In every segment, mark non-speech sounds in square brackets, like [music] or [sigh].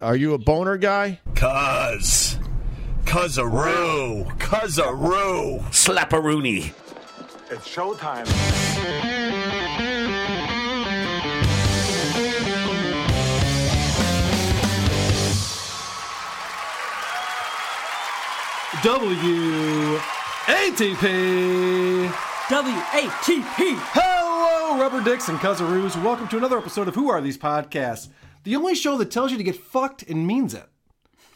Are you a boner guy? Cuz. Cuzaroo. Cuzaroo. Slapperoonie. It's showtime. WATP. WATP. Hello, Rubber Dicks and Cuzzaroos. Welcome to another episode of Who Are These Podcasts, the only show that tells you to get fucked and means it.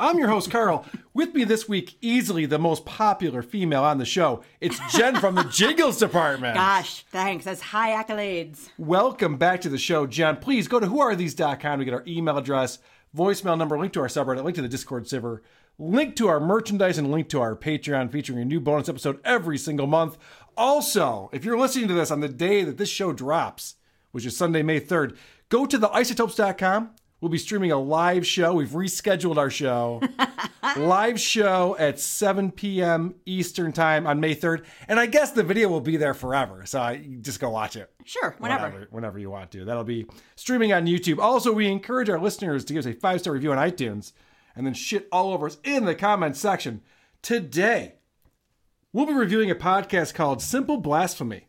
I'm your host, Carl. With me this week, easily the most popular female on the show, it's Jen from the Jiggles Department. Gosh, thanks. That's high accolades. Welcome back to the show, Jen. Please go to whoarethese.com to get our email address, voicemail number, link to our subreddit, link to the Discord server, link to our merchandise, and link to our Patreon featuring a new bonus episode every single month. Also, if you're listening to this on the day that this show drops, which is Sunday, May 3rd, go to theisotopes.com. We'll be streaming a live show. We've rescheduled our show. [laughs] live show at 7 p.m. Eastern Time on May 3rd. And I guess the video will be there forever. So I, you just go watch it Sure, whenever. whenever, whenever you want to. That'll be streaming on YouTube. Also, we encourage our listeners to give us a five star review on iTunes and then shit all over us in the comments section. Today, we'll be reviewing a podcast called Simple Blasphemy.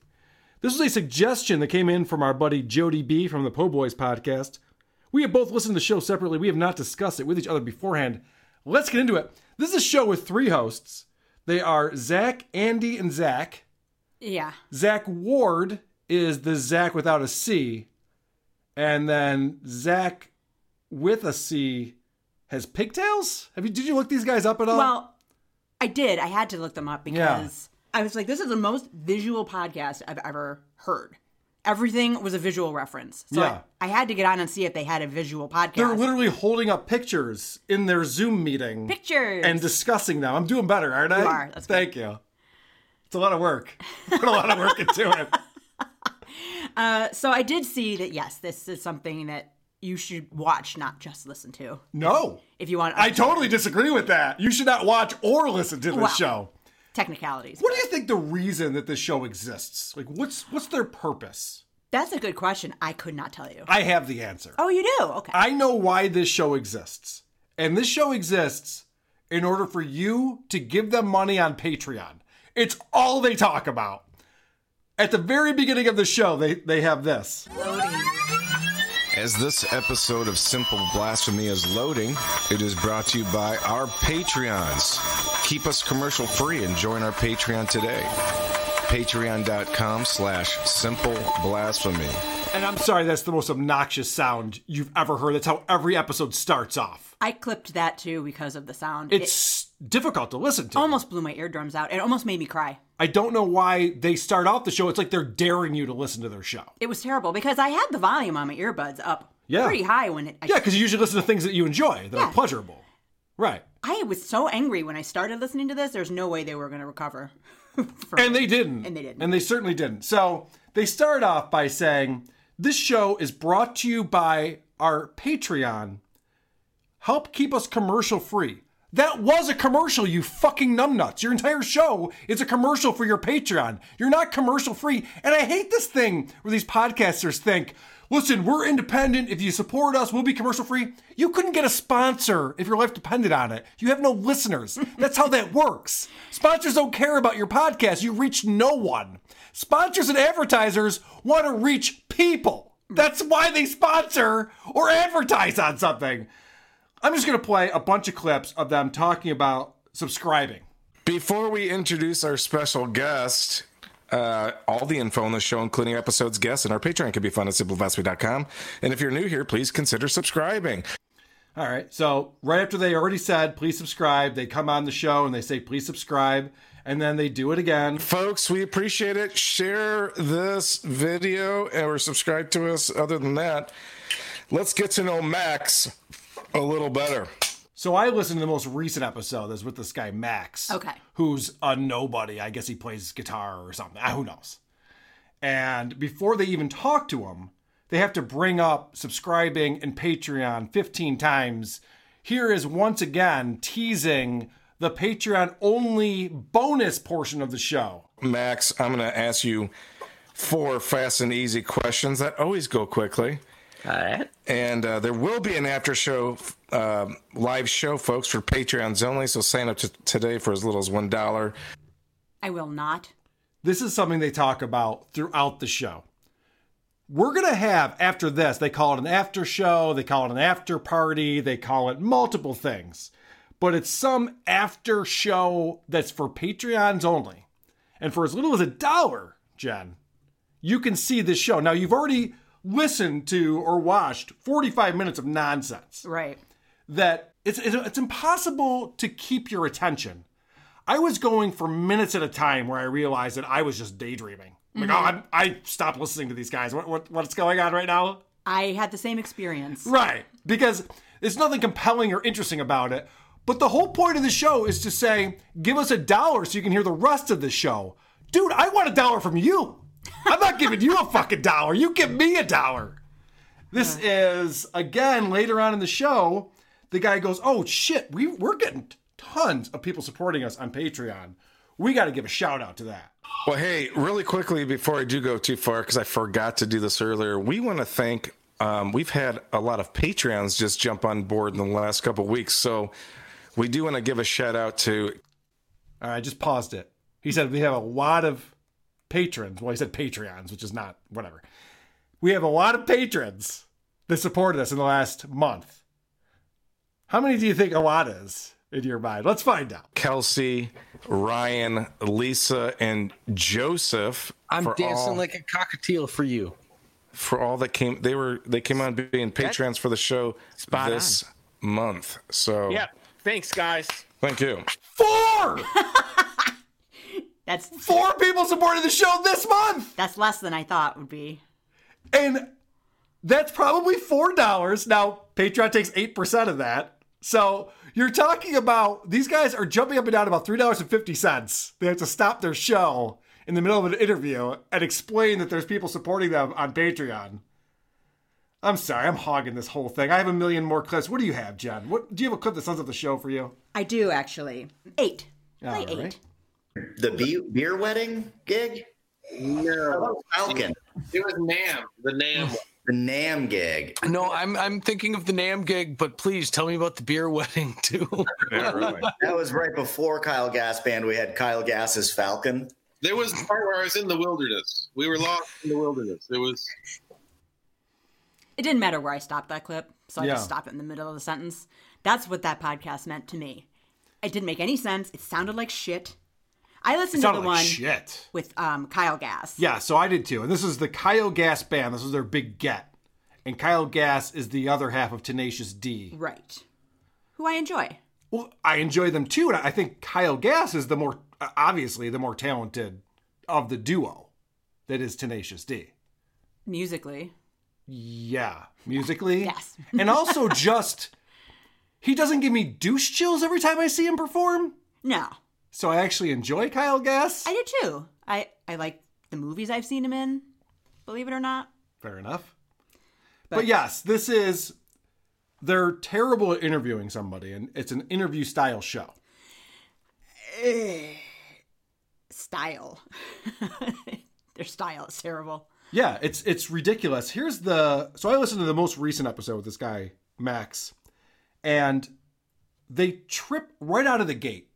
This was a suggestion that came in from our buddy Jody B from the Po Boys podcast. We have both listened to the show separately. We have not discussed it with each other beforehand. Let's get into it. This is a show with three hosts. They are Zach, Andy, and Zach. Yeah. Zach Ward is the Zach without a C, and then Zach with a C has pigtails. Have you? Did you look these guys up at all? Well, I did. I had to look them up because I was like, this is the most visual podcast I've ever heard. Everything was a visual reference. So Yeah. I, I had to get on and see if they had a visual podcast. they're literally holding up pictures in their Zoom meeting, Pictures. and discussing them. I'm doing better, aren't I? You are. That's good. Thank you. It's a lot of work. Put a lot of work into it. [laughs] Uh, so I did see that, yes, this is something that you should watch, not just listen to. No, If you want I totally disagree with that. You should not watch or listen to this Well, show. Technicalities. What do you think the reason that this show exists? Like, what's what's their purpose? That's a good question. I could not tell you. I have the answer. Oh, you do? Okay. I know why this show exists. And this show exists in order for you to give them money on Patreon. It's all they talk about. At the very beginning of the show, they, they have this. As this episode of Simple Blasphemy is loading, it is brought to you by our Patreons. Keep us commercial free and join our Patreon today. Patreon.com slash simple blasphemy. And I'm sorry, that's the most obnoxious sound you've ever heard. That's how every episode starts off. I clipped that too because of the sound. It's difficult to listen it to. almost blew my eardrums out. It almost made me cry. I don't know why they start off the show. It's like they're daring you to listen to their show. It was terrible because I had the volume on my earbuds up Yeah. pretty high when it. I, Yeah, because you usually listen to things that you enjoy, that Yeah. are pleasurable. Right. I was so angry when I started listening to this. There's no way they were going to recover. [laughs] And they didn't. And they didn't. And they certainly didn't. So they start off by saying, This show is brought to you by our Patreon. Help keep us commercial free. That was a commercial, you fucking numbnuts. Your entire show is a commercial for your Patreon. You're not commercial free. And I hate this thing where these podcasters think, listen, we're independent. If you support us, we'll be commercial free. You couldn't get a sponsor if your life depended on it. You have no listeners. [laughs] That's how that works. Sponsors don't care about your podcast. You reach no one. Sponsors and advertisers want to reach people. That's why they sponsor or advertise on something. I'm just going to play a bunch of clips of them talking about subscribing. Before we introduce our special guest, uh, all the info on the show, including episodes, guests, and our Patreon can be found at simpleblasphemy.com. And if you're new here, please consider subscribing. All right. So, right after they already said, please subscribe, they come on the show and they say, please subscribe. And then they do it again. Folks, we appreciate it. Share this video or subscribe to us. Other than that, let's get to know Max. A little better. So I listened to the most recent episode. That's with this guy Max. Okay. Who's a nobody. I guess he plays guitar or something. Who knows? And before they even talk to him, they have to bring up subscribing and Patreon 15 times. Here is once again teasing the Patreon only bonus portion of the show. Max, I'm going to ask you four fast and easy questions that always go quickly. All right. And uh, there will be an after show uh, live show, folks, for Patreons only. So sign up to today for as little as one dollar. I will not. This is something they talk about throughout the show. We're going to have, after this, they call it an after show, they call it an after party, they call it multiple things. But it's some after show that's for Patreons only. And for as little as a dollar, Jen, you can see this show. Now, you've already listened to or watched 45 minutes of nonsense Right. that it's, it's, it's impossible to keep your attention. I was going for minutes at a time where I realized that I was just daydreaming. Like, oh, mm-hmm. I'm, I stopped listening to these guys. What, what, what's going on right now? I had the same experience. Right. Because there's nothing compelling or interesting about it. But the whole point of the show is to say, give us a dollar so you can hear the rest of the show. Dude, I want a dollar from you. I'm not giving you a fucking dollar. You give me a dollar. This is, again, later on in the show, the guy goes, Oh shit, we, we're getting tons of people supporting us on Patreon. We got to give a shout out to that. Well, hey, really quickly before I do go too far, because I forgot to do this earlier, we want to thank. Um, we've had a lot of Patreons just jump on board in the last couple weeks, so we do want to give a shout out to. All right, I just paused it. He said we have a lot of patrons. Well, he said Patreons, which is not whatever. We have a lot of patrons that supported us in the last month. How many do you think a lot is in your mind? Let's find out. Kelsey, Ryan, Lisa, and Joseph. I'm dancing all, like a cockatiel for you. for all that came. They were they came on being patrons for the show Spot this month. So Yeah. Thanks, guys. thank you. Four! [laughs] That's Four people supported the show this month! that's less than I thought would be. And that's probably $4. Now, Patreon takes 8% of that. So you're talking about these guys are jumping up and down about $3.50. They have to stop their show in the middle of an interview and explain that there's people supporting them on Patreon. I'm sorry, I'm hogging this whole thing. I have a million more clips. What do you have, Jen? What do you have a clip that sums up the show for you? I do actually. Eight. Play All eight. right. The beer, beer wedding gig? No, Falcon. it was Nam. The Nam. The Nam gig. No, I'm I'm thinking of the Nam gig, but please tell me about the beer wedding [laughs] too. Yeah, really. That was right before Kyle Gass Band. We had Kyle Gass's Falcon. There was the part where I was in the wilderness. We were lost in the wilderness. It was It didn't matter where I stopped that clip, so I Yeah. just stopped it in the middle of the sentence. That's what that podcast meant to me. It didn't make any sense. It sounded like shit. I listened to the like one shit. with um, Kyle Gass. Yeah, so I did too. And this is the Kyle Gass band. This was their big get. And Kyle Gass is the other half of Tenacious D. Right. Who I enjoy. Well, I enjoy them too, and I think Kyle Gass is the more obviously the more talented of the duo that is Tenacious D. Musically. Yeah, musically. [laughs] Yes. and also just he doesn't give me douche chills every time I see him perform. No. So I actually enjoy Kyle Gass. I do too. I, I like the movies I've seen him in, believe it or not. Fair enough. But, yes, this is they're terrible at interviewing somebody, and it's an interview style show. Eh, style. [laughs] Their style is terrible. Yeah, it's it's ridiculous. Here's the so I listened to the most recent episode with this guy Max, and they trip right out of the gate.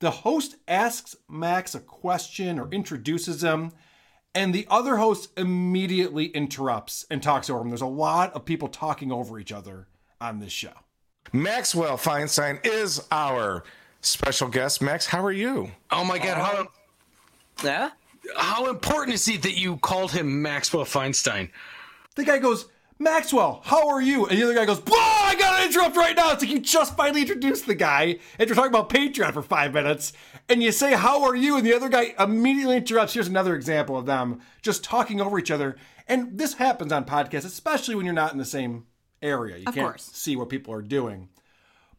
The host asks Max a question or introduces him, and the other host immediately interrupts and talks over him. There's a lot of people talking over each other on this show. Maxwell Feinstein is our special guest. Max, how are you? oh my god, how um, Yeah? how important is it that you called him Maxwell Feinstein? The guy goes, Maxwell, how are you? And the other guy goes, Whoa, I gotta interrupt right now. It's like you just finally introduced the guy, and you're talking about Patreon for five minutes, and you say, How are you? And the other guy immediately interrupts. Here's another example of them just talking over each other. And this happens on podcasts, especially when you're not in the same area. You Of can't course. see what people are doing.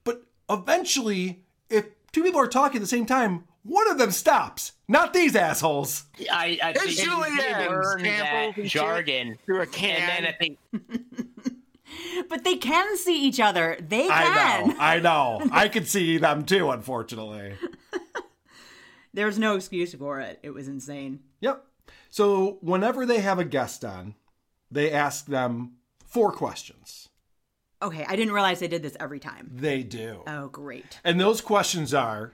But eventually, if two people are talking at the same time, one of them stops. Not these assholes. I, I It's julienne. learn that Samples and shit jargon through a can. and then I think [laughs] But they can see each other. They can. I [laughs] know. I know. I could see them too, unfortunately. [laughs] There's no excuse for it. It was insane. Yep. So whenever they have a guest on, they ask them four questions. Okay, I didn't realize they did this every time. They do. Oh, great. And those questions are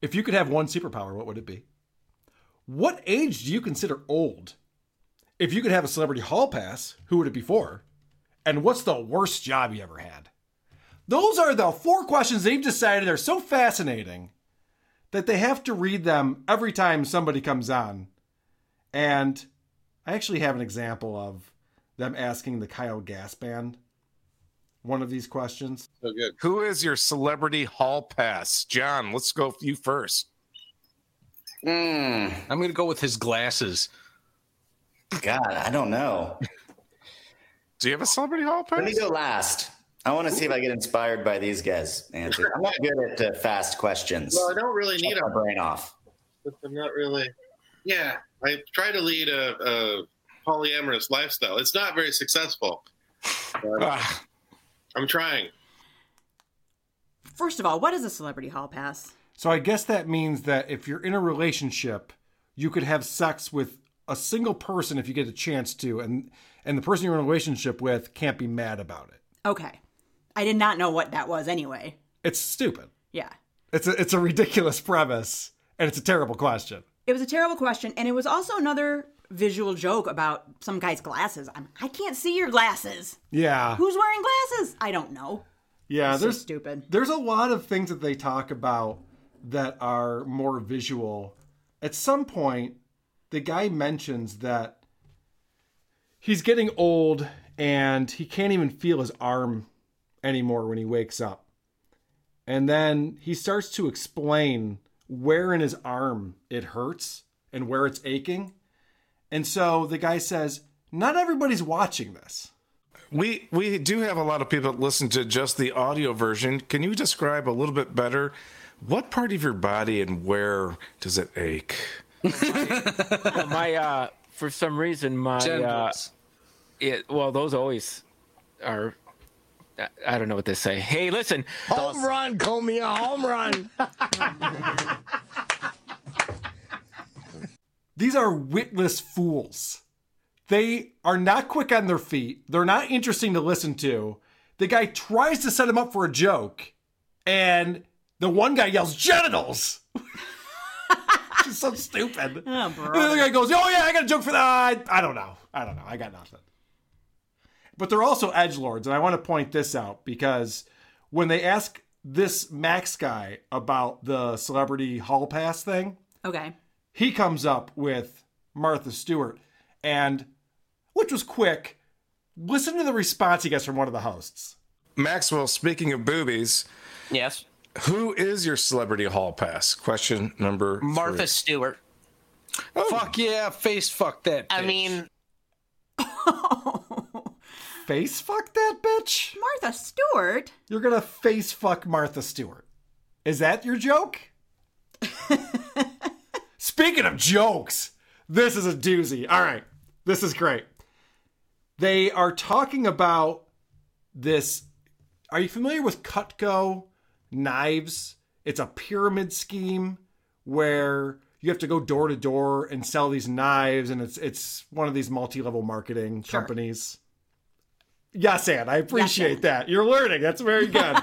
if you could have one superpower, what would it be? What age do you consider old? If you could have a celebrity hall pass, who would it be for? And what's the worst job you ever had? Those are the four questions they've decided are so fascinating that they have to read them every time somebody comes on. And I actually have an example of them asking the Kyle Gass Band one of these questions. So good. Who is your celebrity hall pass? John, let's go with you first. Hmm. I'm going to go with his glasses. God, I don't know. Do you have a celebrity hall pass? Let me go last. I want to see if I get inspired by these guys' answers. I'm not good at uh, fast questions. Well, I don't really need Shut my a. brain off. I'm not really. Yeah, I try to lead a, a polyamorous lifestyle. It's not very successful. Ah, I'm trying. First of all, what is a celebrity hall pass? So I guess that means that if you're in a relationship, you could have sex with a single person if you get a chance to, and and the person you're in a relationship with can't be mad about it. Okay. I did not know what that was anyway. It's stupid. Yeah. It's a it's a ridiculous premise, and it's a terrible question. It was a terrible question, and it was also another visual joke about some guy's glasses. I'm, I can't see your glasses. Yeah, Who's wearing glasses? I don't know. yeah. so There's stupid. There's a lot of things that they talk about that are more visual. At some point, the guy mentions that he's getting old and he can't even feel his arm anymore when he wakes up. And then he starts to explain where in his arm it hurts and where it's aching. And so the guy says, Not everybody's watching this. we we do have a lot of people that listen to just the audio version. Can you describe a little bit better what part of your body and where does it ache? [laughs] my uh for some reason my uh Genitals. It well those always are I- I don't know what they say. Hey, listen. Home run, call me a home run. These are witless fools. They are not quick on their feet. They're not interesting to listen to. The guy tries to set him up for a joke, and the one guy yells genitals. [laughs] It's so stupid. Oh, And the other guy goes, "Oh yeah, I got a joke for that." I, I don't know. I don't know. I got nothing. But they're also edge lords, and I want to point this out because when they ask this Max guy about the celebrity hall pass thing, Okay. he comes up with Martha Stewart, and which was quick. Listen to the response he gets from one of the hosts. Maxwell, speaking of boobies, yes. who is your celebrity hall pass? Question number Martha three. Stewart. Oh. Fuck yeah, face fuck that. I mean, Face fuck that bitch? Martha Stewart? You're gonna face fuck Martha Stewart. Is that your joke? [laughs] Speaking of jokes, this is a doozy. All right, this is great. They are talking about this. Are you familiar with Cutco knives? It's a pyramid scheme where you have to go door to door and sell these knives, and it's it's one of these multi-level marketing companies. Yes, Ann, I appreciate that. You're learning. That's very good.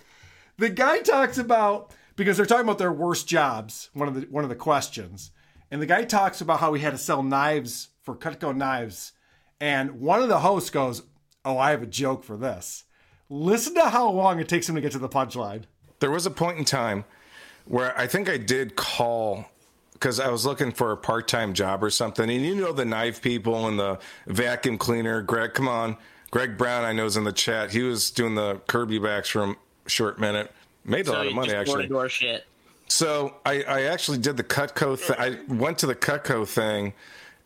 [laughs] the guy talks about because they're talking about their worst jobs. One of the one of the questions, and the guy talks about how he had to sell knives for Cutco knives, and one of the hosts goes, "Oh, I have a joke for this." Listen to how long it takes him to get to the punchline. There was a point in time where I think I did call because I was looking for a part time job or something. And you know, the knife people and the vacuum cleaner. Greg, come on. Greg Brown, I know, is in the chat. He was doing the Kirby vacs for a short minute. Made a so lot of money, actually. So I, I actually did the Cutco thing. I went to the Cutco thing,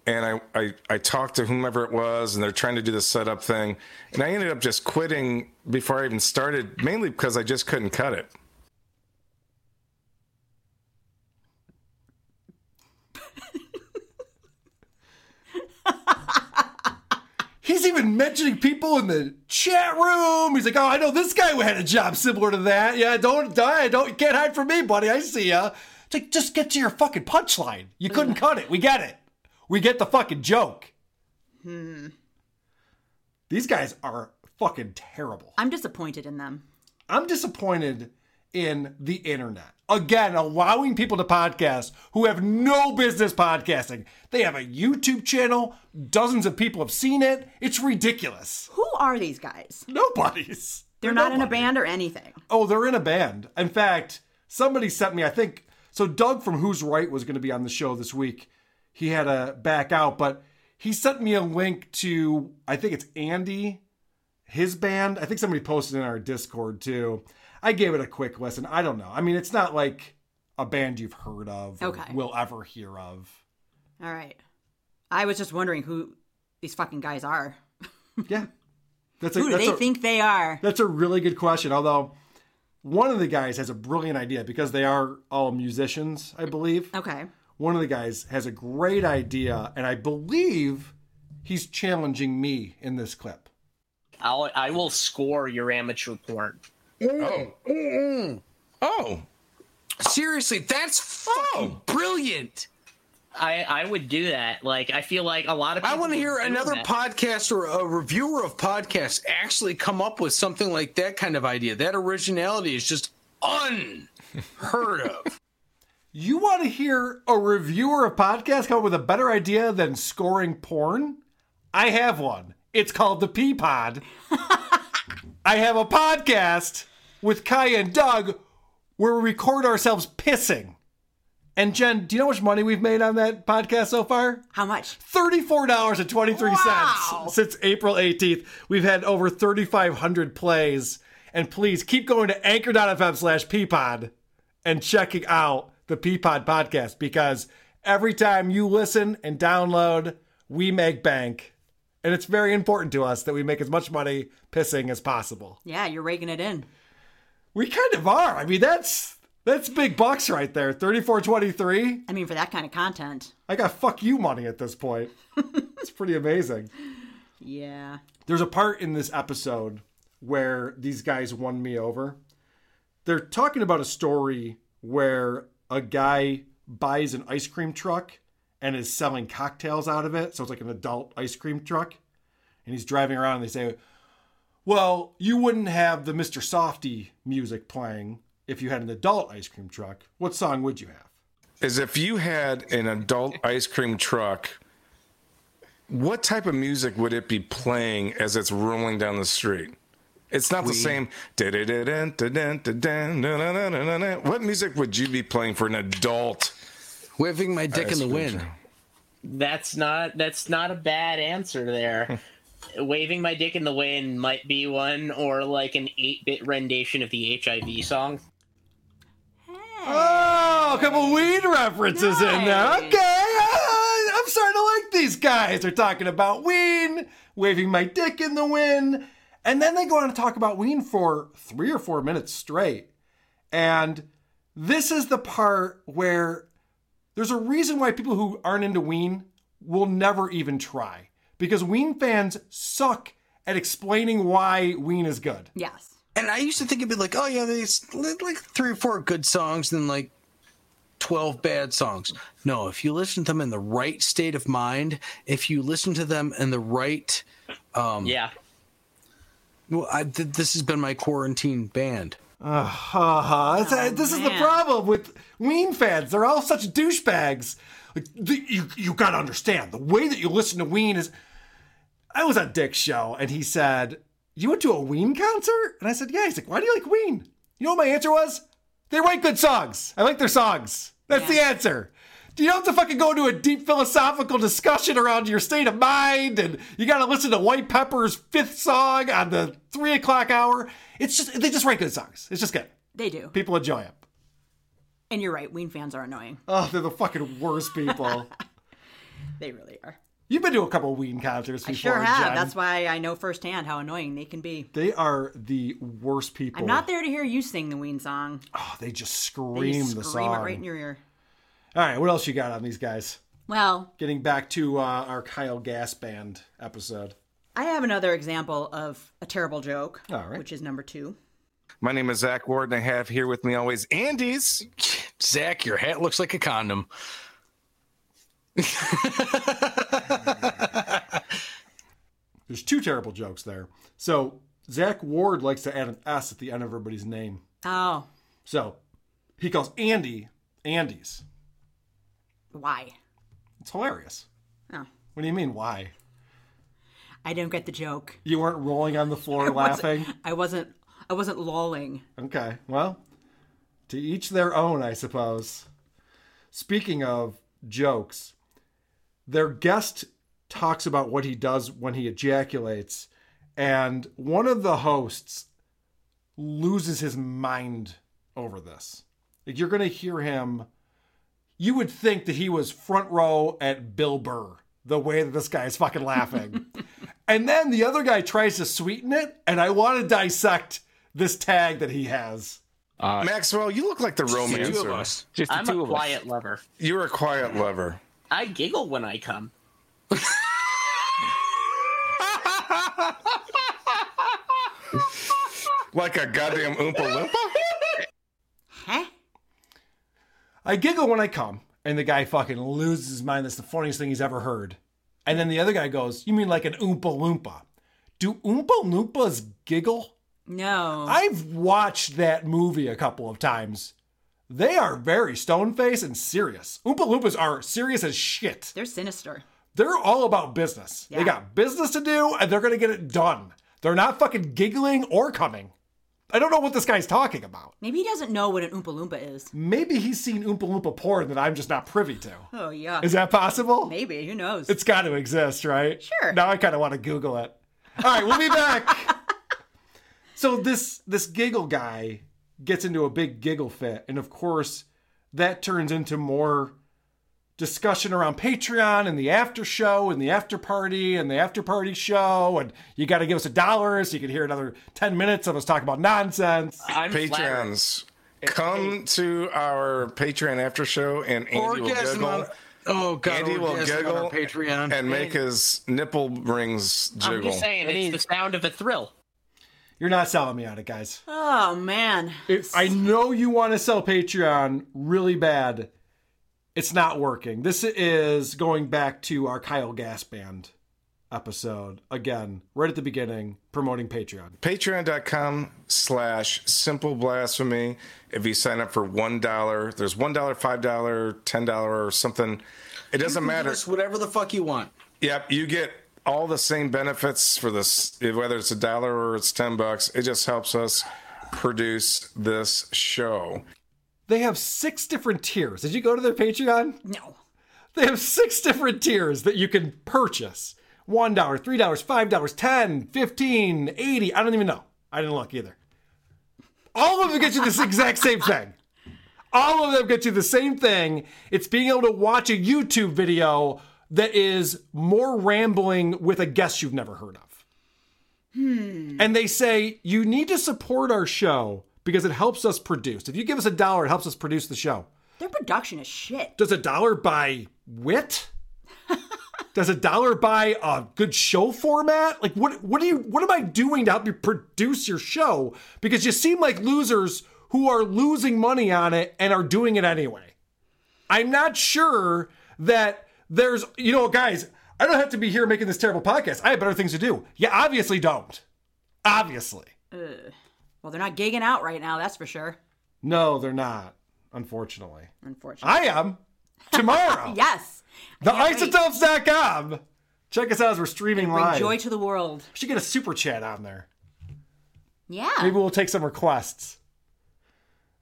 and I, I, I talked to whomever it was, and they're trying to do the setup thing, and I ended up just quitting before I even started, mainly because I just couldn't cut it. He's even mentioning people in the chat room. He's like, "Oh, I know this guy who had a job similar to that. Yeah, don't die. Don't you can't hide from me, buddy. I see ya." It's like, just get to your fucking punchline. You couldn't cut it. We get it. We get the fucking joke. Hmm. These guys are fucking terrible. I'm disappointed in them. I'm disappointed in the internet. Again, allowing people to podcast who have no business podcasting. They have a YouTube channel, dozens of people have seen it. It's ridiculous. Who are these guys? Nobody's. They're, not in a band or anything. Oh, they're in a band. In fact, somebody sent me, I think, so Doug from Who's Right was going to be on the show this week. He had to back out, but he sent me a link to, I think it's Andy, his band. I think somebody posted in our Discord too. I gave it a quick listen. I don't know. I mean, it's not like a band you've heard of or Okay. will ever hear of. All right. I was just wondering who these fucking guys are. [laughs] Yeah. That's who do that's they a- think they are? That's a really good question. Although one of the guys has a brilliant idea because they are all musicians, I believe. Okay. One of the guys has a great idea, and I believe he's challenging me in this clip. I'll, I will score your amateur porn. Oh. Oh. Seriously, that's fucking oh. brilliant. I, I would do that. Like, I feel like a lot of I want to hear another that. podcast or a reviewer of podcasts actually come up with something like that kind of idea. That originality is just unheard of. [laughs] You want to hear a reviewer of podcasts come up with a better idea than scoring porn? I have one. It's called the Peapod. [laughs] I have a podcast with Kai and Doug where we record ourselves pissing. And Jen, do you know how much money we've made on that podcast so far? How much? $34.23 since April 18th. We've had over 3,500 plays. And please keep going to anchor.fm slash peapod and checking out the Peapod podcast because every time you listen and download, we make bank. And it's very important to us that we make as much money pissing as possible. Yeah, you're raking it in. We kind of are. I mean, that's that's big bucks right there. 34.23. I mean, for that kind of content. I got fuck you money at this point. [laughs] it's pretty amazing. Yeah. There's a part in this episode where these guys won me over. They're talking about a story where a guy buys an ice cream truck and is selling cocktails out of it. So it's like an adult ice cream truck. And he's driving around and they say, Well, you wouldn't have the Mr. Softee music playing if you had an adult ice cream truck. What song would you have? Is if you had an adult ice cream truck, what type of music would it be playing as it's rolling down the street? It's not the We- same. What music would you be playing for an adult? Waving my dick in the wind. That's not that's not a bad answer there. [laughs] Waving my dick in the wind might be one, or like an eight-bit rendition of the HIV song. Oh, a couple Ween references in there. Okay, ah, I'm starting to like these guys. They're talking about Ween, waving my dick in the wind, and then they go on to talk about Ween for three or four minutes straight. And this is the part where there's a reason why people who aren't into Ween will never even try because Ween fans suck at explaining why Ween is good. Yes. And I used to think it'd be like, oh yeah, there's like three or four good songs and like twelve bad songs. No, if you listen to them in the right state of mind, if you listen to them in the right, um, Yeah. Well, I, th- this has been my quarantine band. Uh, uh, this is the problem with Ween fans. They're all such douchebags. Like, the, you you gotta understand the way that you listen to Ween is. I was at Dick's show and he said, "You went to a Ween concert?" And I said, "Yeah." He's like, "Why do you like Ween?" You know what my answer was? They write good songs. I like their songs. That's the answer. You don't have to fucking go into a deep philosophical discussion around your state of mind, and you got to listen to White Pepper's fifth song on the three o'clock hour. It's just they just write good songs. It's just good. They do. People enjoy them. And you're right, Ween fans are annoying. Oh, they're the fucking worst people. [laughs] They really are. You've been to a couple of Ween concerts before. I before. sure have. Jen. That's why I know firsthand how annoying they can be. They are the worst people. I'm not there to hear you sing the Ween song. Oh, they just They scream scream the song. it right in your ear. All right, what else you got on these guys? Well, Getting back to uh, our Kyle Gass Band episode. I have another example of a terrible joke, All right. which is number two. My name is Zach Ward, and I have here with me always Andy's. [laughs] Zach, your hat looks like a condom. [laughs] There's two terrible jokes there. So Zach Ward likes to add an S at the end of everybody's name. Oh, So he calls Andy Andy's. why? It's hilarious. Oh, What do you mean, why? I don't get the joke. You weren't rolling on the floor [laughs] I wasn't- laughing? I wasn't. I wasn't lolling. Okay, well, to each their own, I suppose. Speaking of jokes, their guest talks about what he does when he ejaculates, and one of the hosts loses his mind over this. Like you're going to hear him. You would think that he was front row at Bill Burr, the way that this guy is fucking laughing. [laughs] and then the other guy tries to sweeten it, and I want to dissect this tag that he has. Uh, Maxwell, you look like the Just the two of us. Just the I'm a two of us. quiet lover. You're a quiet lover. I giggle when I come. Like a goddamn Oompa Loompa? Huh? I giggle when I come, and the guy fucking loses his mind. That's the funniest thing he's ever heard. And then the other guy goes, You mean like an Oompa Loompa? Do Oompa Loompas giggle? No. I've watched that movie a couple of times. They are very stone faced and serious. Oompa Loompas are serious as shit. They're sinister. They're all about business. They got business to do, and they're going to get it done. They're not fucking giggling or coming. I don't know what this guy's talking about. Maybe he doesn't know what an Oompa Loompa is. Maybe he's seen Oompa Loompa porn that I'm just not privy to. Oh, yeah. Is that possible? Maybe. Who knows? It's got to exist, right? Sure. Now I kind of want to Google it. All right, we'll be back. [laughs] so this this giggle guy gets into a big giggle fit, and of course, that turns into more discussion around Patreon and the after show and the after party and the after party show, and you got to give us a dollar so you can hear another ten minutes of us talk about nonsense. Patreons, come to our Patreon after show, and Andy will Orgasm giggle. on- oh, God, Andy will orgasm on giggle Patreon. and make his nipple rings jiggle. I'm just saying, it's the sound of a thrill. You're not selling me on it, guys. Oh, man. If I know you want to sell Patreon really bad. It's not working. This is going back to our Kyle Gass Band episode again, right at the beginning, promoting Patreon. Patreon.com slash simple blasphemy. If you sign up for one dollar, there's one dollar, five dollar, ten dollar, or something. It doesn't You can matter. give us whatever the fuck you want. Yep, you get all the same benefits for this, whether it's a dollar or it's ten bucks. It just helps us produce this show. They have six different tiers. Did you go to their Patreon? No. They have six different tiers that you can purchase. $1, $3, $5, 10 15 80 I don't even know. I didn't look either. All of them get you this [laughs] exact same thing. All of them get you the same thing. It's being able to watch a YouTube video that is more rambling with a guest you've never heard of. Hmm. And they say you need to support our show because it helps us produce. If you give us a dollar, it helps us produce the show. Their production is shit. Does a dollar buy wit? [laughs] Does a dollar buy a good show format? Like what what do you what am I doing to help you produce your show? Because you seem like losers who are losing money on it and are doing it anyway. I'm not sure that there's you know guys, I don't have to be here making this terrible podcast. I have better things to do. You obviously don't. Obviously. Ugh. Well, they're not gigging out right now, that's for sure. No, they're not, unfortunately. Unfortunately. I am. Tomorrow. [laughs] yes. the TheIsotopes.com. Check us out as we're streaming Bring live. joy to the world. We should get a super chat on there. Yeah. Maybe we'll take some requests.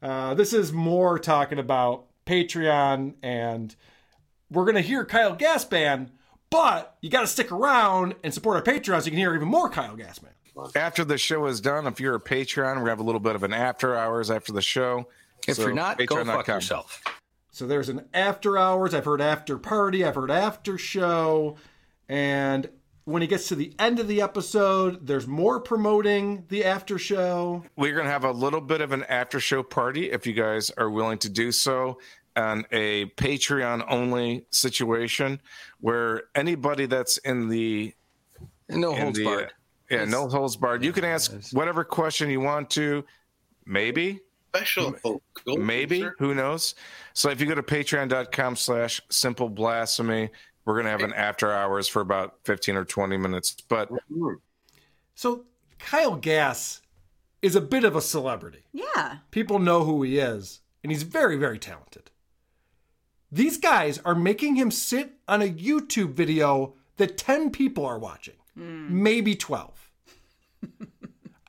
Uh, this is more talking about Patreon, and we're going to hear Kyle Gass Band, but you got to stick around and support our Patreon so you can hear even more Kyle Gass Band. After the show is done, if you're a Patreon, we have a little bit of an after hours after the show. If So, you're not, go fuck patreon.com. yourself. So there's an after hours. I've heard after party. I've heard after show. And when he gets to the end of the episode, there's more promoting the after show. We're going to have a little bit of an after show party if you guys are willing to do so on a Patreon only situation where anybody that's in the no in holds the, barred. yeah, no holds barred. You can ask whatever question you want to. Maybe Special maybe who knows so if you go to patreon.com slash simple blasphemy we're going to have an after hours for about 15 or 20 minutes but So Kyle Gass is a bit of a celebrity. Yeah. People know who he is, and he's very, very talented. These guys are making him sit on a YouTube video that 10 people are watching, hmm. maybe 12. [laughs]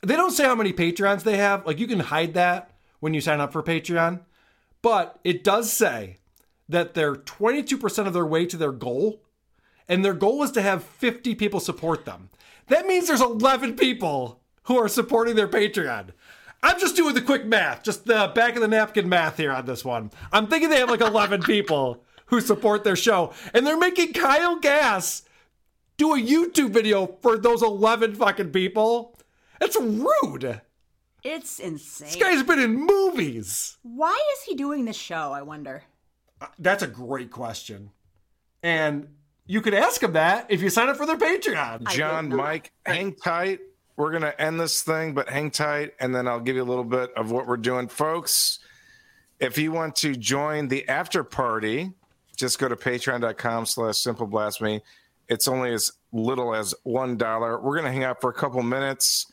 they don't say how many Patreons they have. Like, you can hide that when you sign up for Patreon, but it does say that they're 22% of their way to their goal, and their goal is to have 50 people support them. That means there's 11 people who are supporting their Patreon. I'm just doing the quick math, just the back of the napkin math here on this one. I'm thinking they have like 11 [laughs] people who support their show, and they're making Kyle Gass do a YouTube video for those 11 fucking people. That's rude. It's insane. This guy's been in movies. Why is he doing this show? I wonder. Uh, that's a great question. And you could ask him that if you sign up for their Patreon. john mike hang tight we're going to end this thing but hang tight and then i'll give you a little bit of what we're doing folks if you want to join the after party just go to patreon.com slash simple blasphemy it's only as little as one dollar we're going to hang out for a couple minutes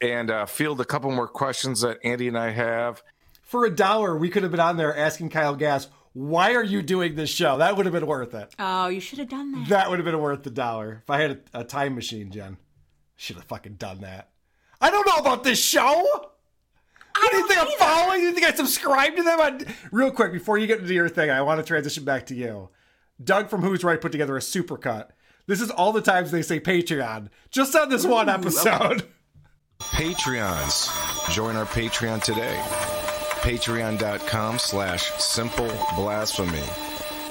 and uh, field a couple more questions that andy and i have For a dollar, we could have been on there asking Kyle Gass, why are you doing this show? That would have been worth it. Oh, you should have done that. That would have been worth the dollar. If I had a, a time machine, Jen, should have fucking done that. I don't know about this show. What do you think I'm following? Do You think I subscribe to them? I, real quick, before you get into your thing, I want to transition back to you. Doug from Who's Right put together a supercut. This is all the times they say Patreon, just on this one episode. Patreons. Join our Patreon today. Patreon.com slash simple blasphemy.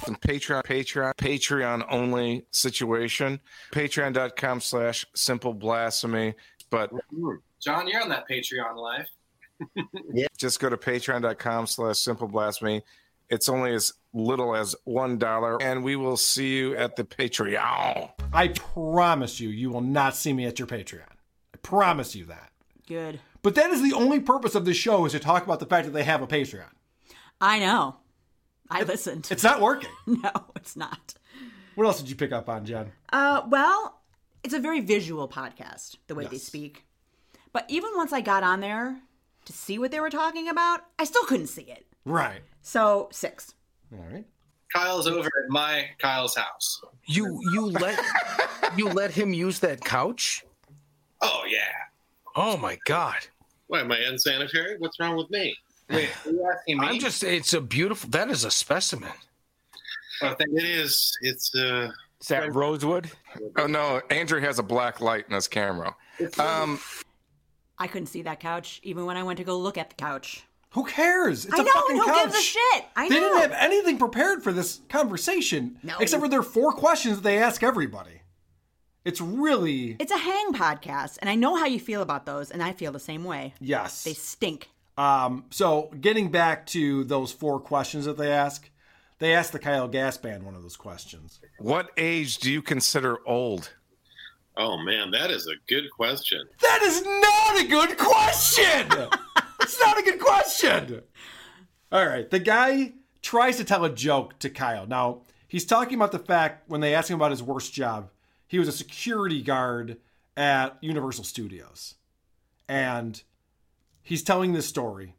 Patreon, Patreon, Patreon only situation. Patreon.com slash simple blasphemy. But John, you're on that Patreon live. [laughs] just go to patreon.com slash simple blasphemy. It's only as little as one dollar, and we will see you at the Patreon. I promise you, you will not see me at your Patreon. I promise you that. Good. But that is the only purpose of this show is to talk about the fact that they have a Patreon. I know. I listened. It's not working. [laughs] no, it's not. What else did you pick up on, Jen? Uh, well, it's a very visual podcast, the way they speak. But even once I got on there to see what they were talking about, I still couldn't see it. Right. So six. All right. Kyle's over at my Kyle's house. You you let [laughs] you let him use that couch? Oh yeah. Oh my god. Why am I unsanitary? What's wrong with me? Wait, are you asking me? I'm just it's a beautiful that is a specimen. Oh, It is. It's uh. Is that rosewood? Oh no, Andrew has a black light in his camera. Um, I couldn't see that couch even when I went to go look at the couch. Who cares? It's I a know, fucking who couch. gives a shit? I they know. didn't have anything prepared for this conversation, No. except for their four questions that they ask everybody. It's really It's a hang podcast, and I know how you feel about those, and I feel the same way. yes. They stink. Um, so getting back to those four questions that they ask, they asked the Kyle Gass Band one of those questions. what age do you consider old? Oh man, that is a good question. That is not a good question. [laughs] it's not a good question. All right, the guy tries to tell a joke to Kyle. Now he's talking about the fact when they ask him about his worst job, he was a security guard at Universal Studios, and he's telling this story.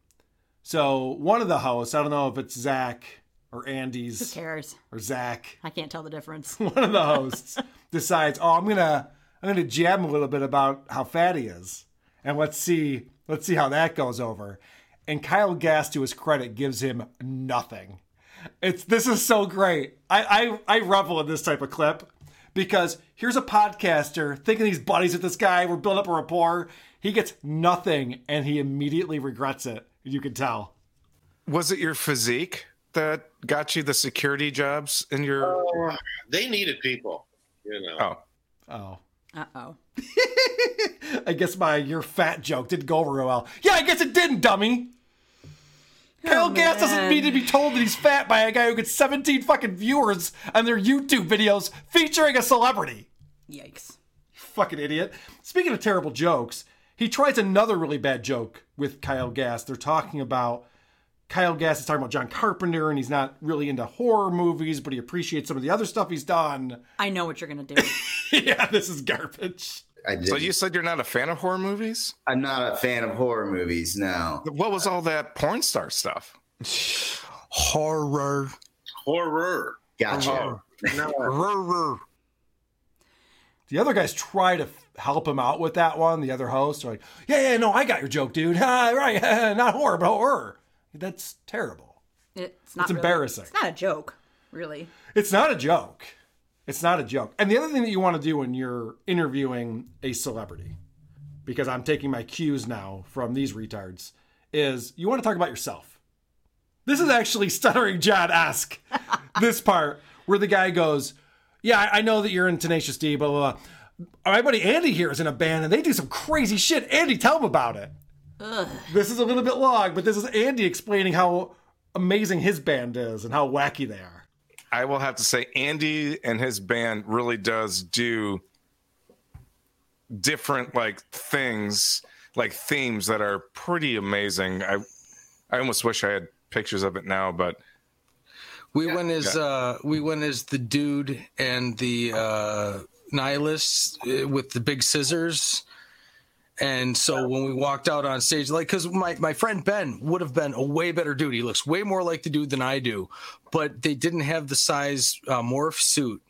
So one of the hosts, I don't know if it's Zach or Who Andy's cares? or Zach, I can't tell the difference. [laughs] one of the hosts [laughs] decides, "Oh, I'm gonna I'm gonna jab him a little bit about how fat he is, and let's see let's see how that goes over." And Kyle Gass, to his credit, gives him nothing. It's this is so great. I I, I revel in this type of clip because here's a podcaster thinking he's buddies with this guy. We're building up a rapport. He gets nothing, and he immediately regrets it. You can tell. Was it your physique that got you the security jobs in your? Uh, they needed people, you know. Oh, Oh. Uh oh. [laughs] I guess my your fat joke didn't go over real well. Yeah, I guess it didn't, dummy. Oh, Kyle Gass doesn't need to be told that he's fat by a guy who gets 17 fucking viewers on their YouTube videos featuring a celebrity. Yikes. Fucking idiot. Speaking of terrible jokes, he tries another really bad joke with Kyle Gass. They're talking about Kyle Gass is talking about John Carpenter and he's not really into horror movies, but he appreciates some of the other stuff he's done. I know what you're gonna do. [laughs] yeah, this is garbage. I did. so you said you're not a fan of horror movies? I'm not a fan of horror movies. No. What was all that porn star stuff? Horror. Horror. Gotcha. Horror. The other guys try to help him out with that one. The other hosts are like, "Yeah, yeah, no, I got your joke, dude. [laughs] Right, [laughs] not horror, but horror." That's terrible. It's not. It's really- embarrassing. It's not a joke, really. It's not a joke. It's not a joke. And the other thing that you want to do when you're interviewing a celebrity, because I'm taking my cues now from these retards, is you want to talk about yourself. This is actually [laughs] Stuttering John [laughs] esque. this part where the guy goes, Yeah, I I know that you're in Tenacious D, blah, blah, blah. My buddy Andy here is in a band and they do some crazy shit. Andy, tell him about it. Ugh. This is a little bit long, but this is Andy explaining how amazing his band is and how wacky they are. I will have to say, Andy and his band really does do different like things, like themes that are pretty amazing. I I almost wish I had pictures of it now, but We went as Yeah. uh, we went as the dude and the uh, nihilist uh, with the big scissors. And so when we walked out on stage, like, because my, my friend Ben would have been a way better dude. He looks way more like the dude than I do, but they didn't have the size uh, morph suit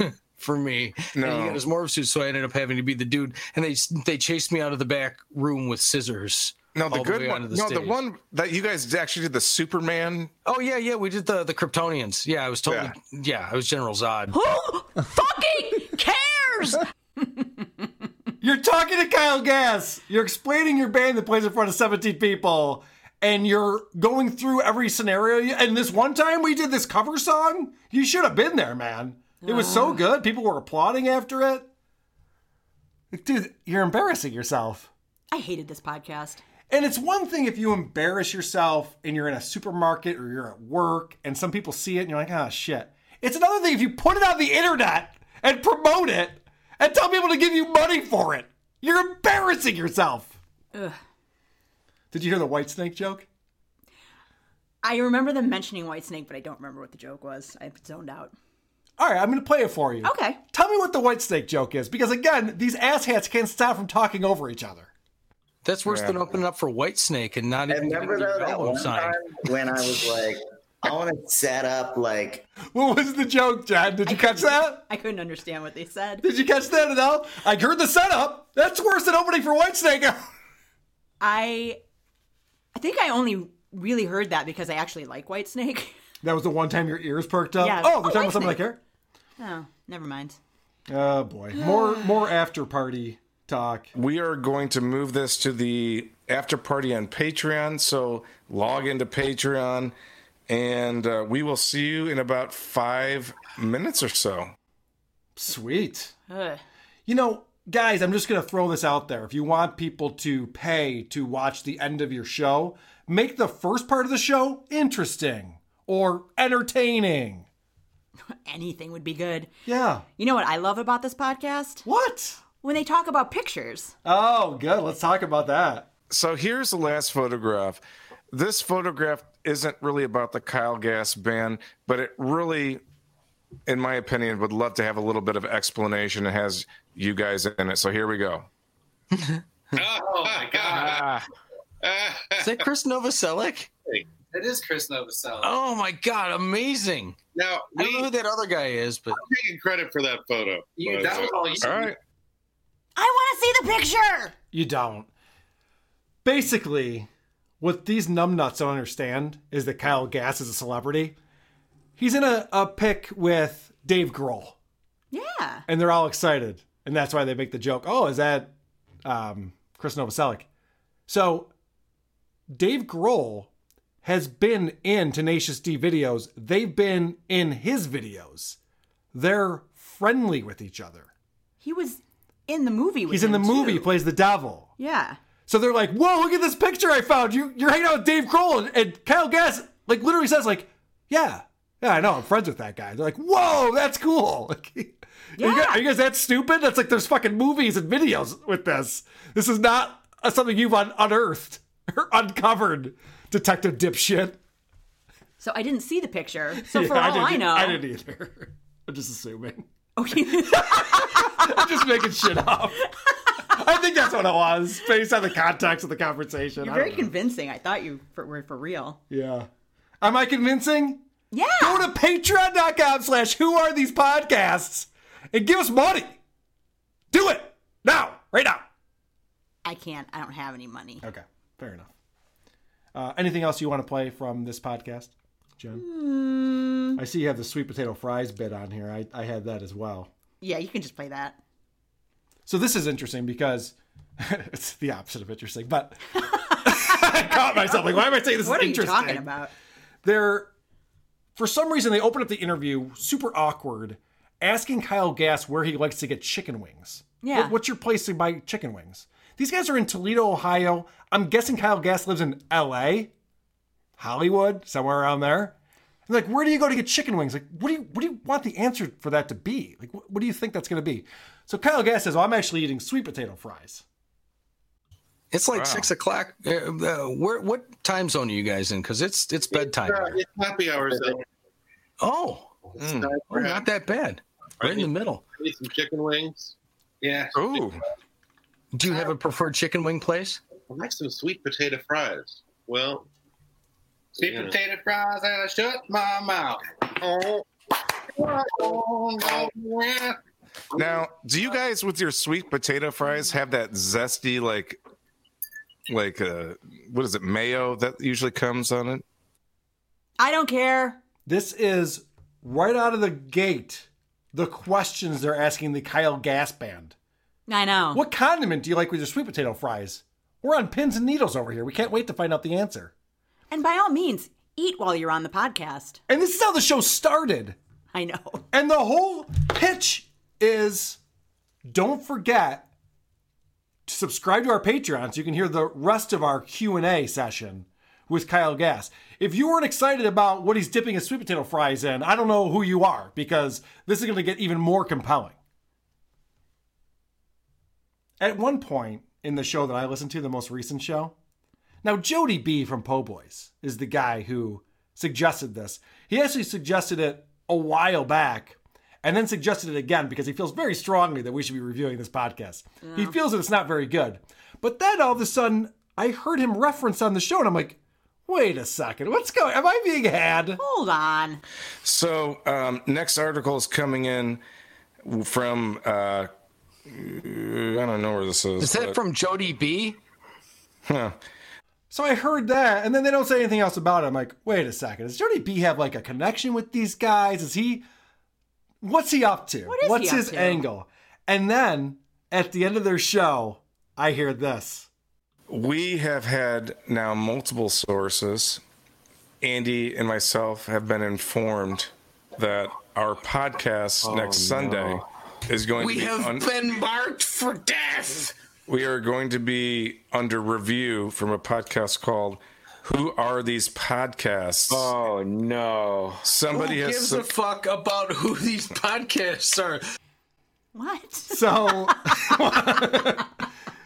[laughs] for me. And he No. got his morph suit, so I ended up having to be the dude. And they they chased me out of the back room with scissors. no, the all good way one. onto no, the one that you guys actually did the Superman. Oh yeah, yeah, we did the the Kryptonians. Yeah, I was totally. Yeah, I was General Zod. Who fucking cares? [laughs] You're talking to Kyle Gass. You're explaining your band that plays in front of 17 people, and you're going through every scenario. And this one time we did this cover song, you should have been there, man. It was so good. People were applauding after it. Dude, you're embarrassing yourself. I hated this podcast. And it's one thing if you embarrass yourself and you're in a supermarket or you're at work and some people see it and you're like, ah, shit. It's another thing if you put it on the internet and promote it and tell people to give you money for it. You're embarrassing yourself. Ugh. Did you hear the Whitesnake joke? I remember them mentioning Whitesnake, but I don't remember what the joke was. I zoned out. All right, I'm going to play it for you. Okay. Tell me what the white snake joke is because, again, these asshats can't stop from talking over each other. That's worse Yeah. than opening up for Whitesnake and not I even remember getting though your that one signed. time when I was like, I want to set up like What was the joke, John? Did you catch that? I couldn't understand what they said. Did you catch that at all? I heard the setup. That's worse than opening for Whitesnake. [laughs] I, I think I only really heard that because I actually like Whitesnake. [laughs] that was the one time your ears perked up. Yeah. Oh, we're Oh, talking about something like Whitesnake. here. Oh, never mind. Oh boy, more more after party talk. We are going to move this to the after party on Patreon. So log into Patreon, and uh, we will see you in about five minutes or so. Sweet. Ugh. You know, guys, I'm just gonna throw this out there. If you want people to pay to watch the end of your show, make the first part of the show interesting or entertaining. [laughs] Anything would be good. Yeah. You know what I love about this podcast? What? When they talk about pictures. Oh, good. Let's talk about that. So here's the last photograph. This photograph isn't really about the Kyle Gass band, but it really, in my opinion, would love to have a little bit of explanation. It has you guys in it. So here we go. [laughs] Oh my god! [laughs] Is that Chris Novoselic? It is Chris Novoselic. Oh my god, amazing! Now I don't know who that other guy is, but I'm taking credit for that photo. You- that was all you. All right. I want to see the picture. You don't. Basically, what these numbnuts don't understand is that Kyle Gass is a celebrity. He's in a, a pic with Dave Grohl, Yeah. and they're all excited. And that's why they make the joke, oh, is that um, Chris Novoselic? So, Dave Grohl has been in Tenacious D videos. They've been in his videos. They're friendly with each other. He was in the movie with He's in the him, movie, too. plays the devil. Yeah. So they're like, "Whoa, look at this picture I found. You you're hanging out with Dave Grohl and, and Kyle Gass like literally says like, yeah, yeah, I know, I'm friends with that guy." They're like, "Whoa, that's cool." [laughs] Like, are, you guys, are you guys that stupid? That's like there's fucking movies and videos with this. This is not uh, something you've un- unearthed [laughs] or uncovered, detective dipshit. So I didn't see the picture. [laughs] So Yeah, for all I, didn't- know, I didn't either. I'm just assuming. Okay. I'm just making shit up. [laughs] I think that's what it was, based on the context of the conversation. you're very convincing. I thought you for, were for real. Yeah. Am I convincing? Yeah. Go to patreon.com slash who are these podcasts and give us money. Do it now, right now. I can't. I don't have any money. Okay, fair enough. Uh, anything else you want to play from this podcast, Jen? Mm, I see you have the sweet potato fries bit on here. I, I had that as well. yeah, you can just play that. So this is interesting because [laughs] it's the opposite of interesting, but [laughs] I caught myself like, why am I saying this what is are you interesting? talking about? they're for some reason they open up the interview super awkward asking kyle gass where he likes to get chicken wings Yeah. What- what's your place to buy chicken wings these guys are in toledo ohio i'm guessing kyle gass lives in la hollywood somewhere around there and like where do you go to get chicken wings like what do you what do you want the answer for that to be like what, what do you think that's going to be so kyle gass says oh, i'm actually eating sweet potato fries It's like Wow. six o'clock. Uh, uh, where? What time zone are you guys in? Because it's it's bedtime. Uh, it's happy hour zone. Oh, mm. Oh, not that bad. Right in the middle. Need some chicken wings. Yeah. Ooh. Do you have a preferred chicken wing place? I like some sweet potato fries. Well, Sweet Yeah. potato fries and I shut my mouth. Oh. Now, do you guys with your sweet potato fries have that zesty like like uh what is it, mayo that usually comes on it? I don't care. This is right out of the gate the questions they're asking the Kyle Gass band. I know. What condiment do you like with your sweet potato fries? We're on pins and needles over here. We can't wait to find out the answer. And by all means, eat while you're on the podcast. And this is how the show started. I know. [laughs] And the whole pitch is don't forget to subscribe to our Patreon so you can hear the rest of our Q&A session with Kyle Gass. If you weren't excited about what he's dipping his sweet potato fries in, I don't know who you are because this is going to get even more compelling. At one point in the show that I listened to, the most recent show, now Jody B from Po Boys is the guy who suggested this. He actually suggested it a while back and then suggested it again because he feels very strongly that we should be reviewing this podcast. He feels that it's not very good. But then all of a sudden, I heard him reference on the show and I'm like, wait a second, what's going Am I being had? Hold on. So um, next article is coming in from uh, I don't know where this is. Is that but- from Jody B? Huh. So I heard that, and then they don't say anything else about it. I'm like, wait a second, does Jody B have like a connection with these guys? Is he what's he up to? What is he what's up his to? angle? And then at the end of their show, I hear this. We have had now multiple sources. Andy and myself have been informed that our podcast oh, next Sunday is going We to be We have un- been marked for death. We are going to be under review from a podcast called Who Are These Podcasts? Oh no. Somebody Who has gives some- a fuck about who these podcasts are? What? So, [laughs]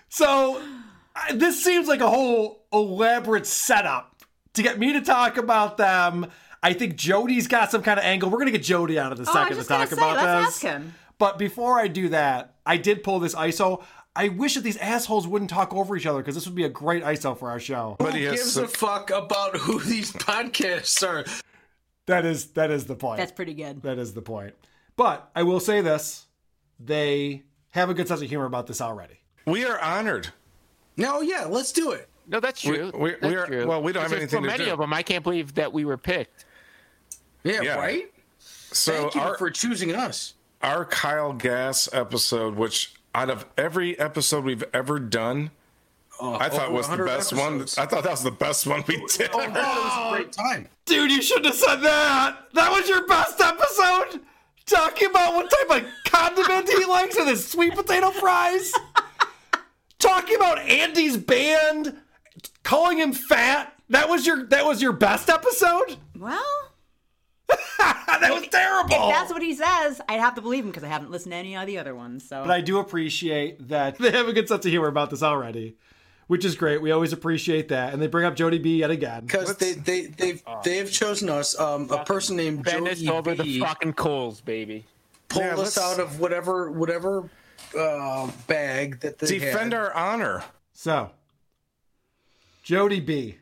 so I- this seems like a whole elaborate setup to get me to talk about them. I think Jody's got some kind of angle. We're gonna get Jody out of the Oh, I was second to just gonna talk say, about let's this. ask him. But before I do that, I did pull this ISO. I wish that these assholes wouldn't talk over each other because this would be a great ISO for our show. But Who gives a fuck about who these podcasts are? That is that is the point. That's pretty good. That is the point. But I will say this: they have a good sense of humor about this already. We are honored. No, yeah, let's do it. No, that's true. we- we That's are- true. well, we don't have There's anything so to many do. of them. I can't believe that we were picked. Yeah, Yeah. right? So Thank you our, for choosing us. our Kyle Gass episode, which out of every episode we've ever done, uh, I thought was the 100 best one. I thought that was the best one we did. Oh, God, it was a great time. Dude, you shouldn't have said that. That was your best episode. Talking about what type of condiment he likes with his sweet potato fries. Talking about Andy's band, calling him fat. That was your that was your best episode. Well, [laughs] that was terrible. if that's what he says, I'd have to believe him because I haven't listened to any of the other ones. So, But I do appreciate that [laughs] they have a good sense of humor about this already, which is great. We always appreciate that, and they bring up Jody B yet again Because they they they've they've chosen us. Um, a person named Bend us Jody over the fucking coals, baby. pulled Yeah, us out of whatever whatever uh, bag that they Defend had. our honor. So, Jody B.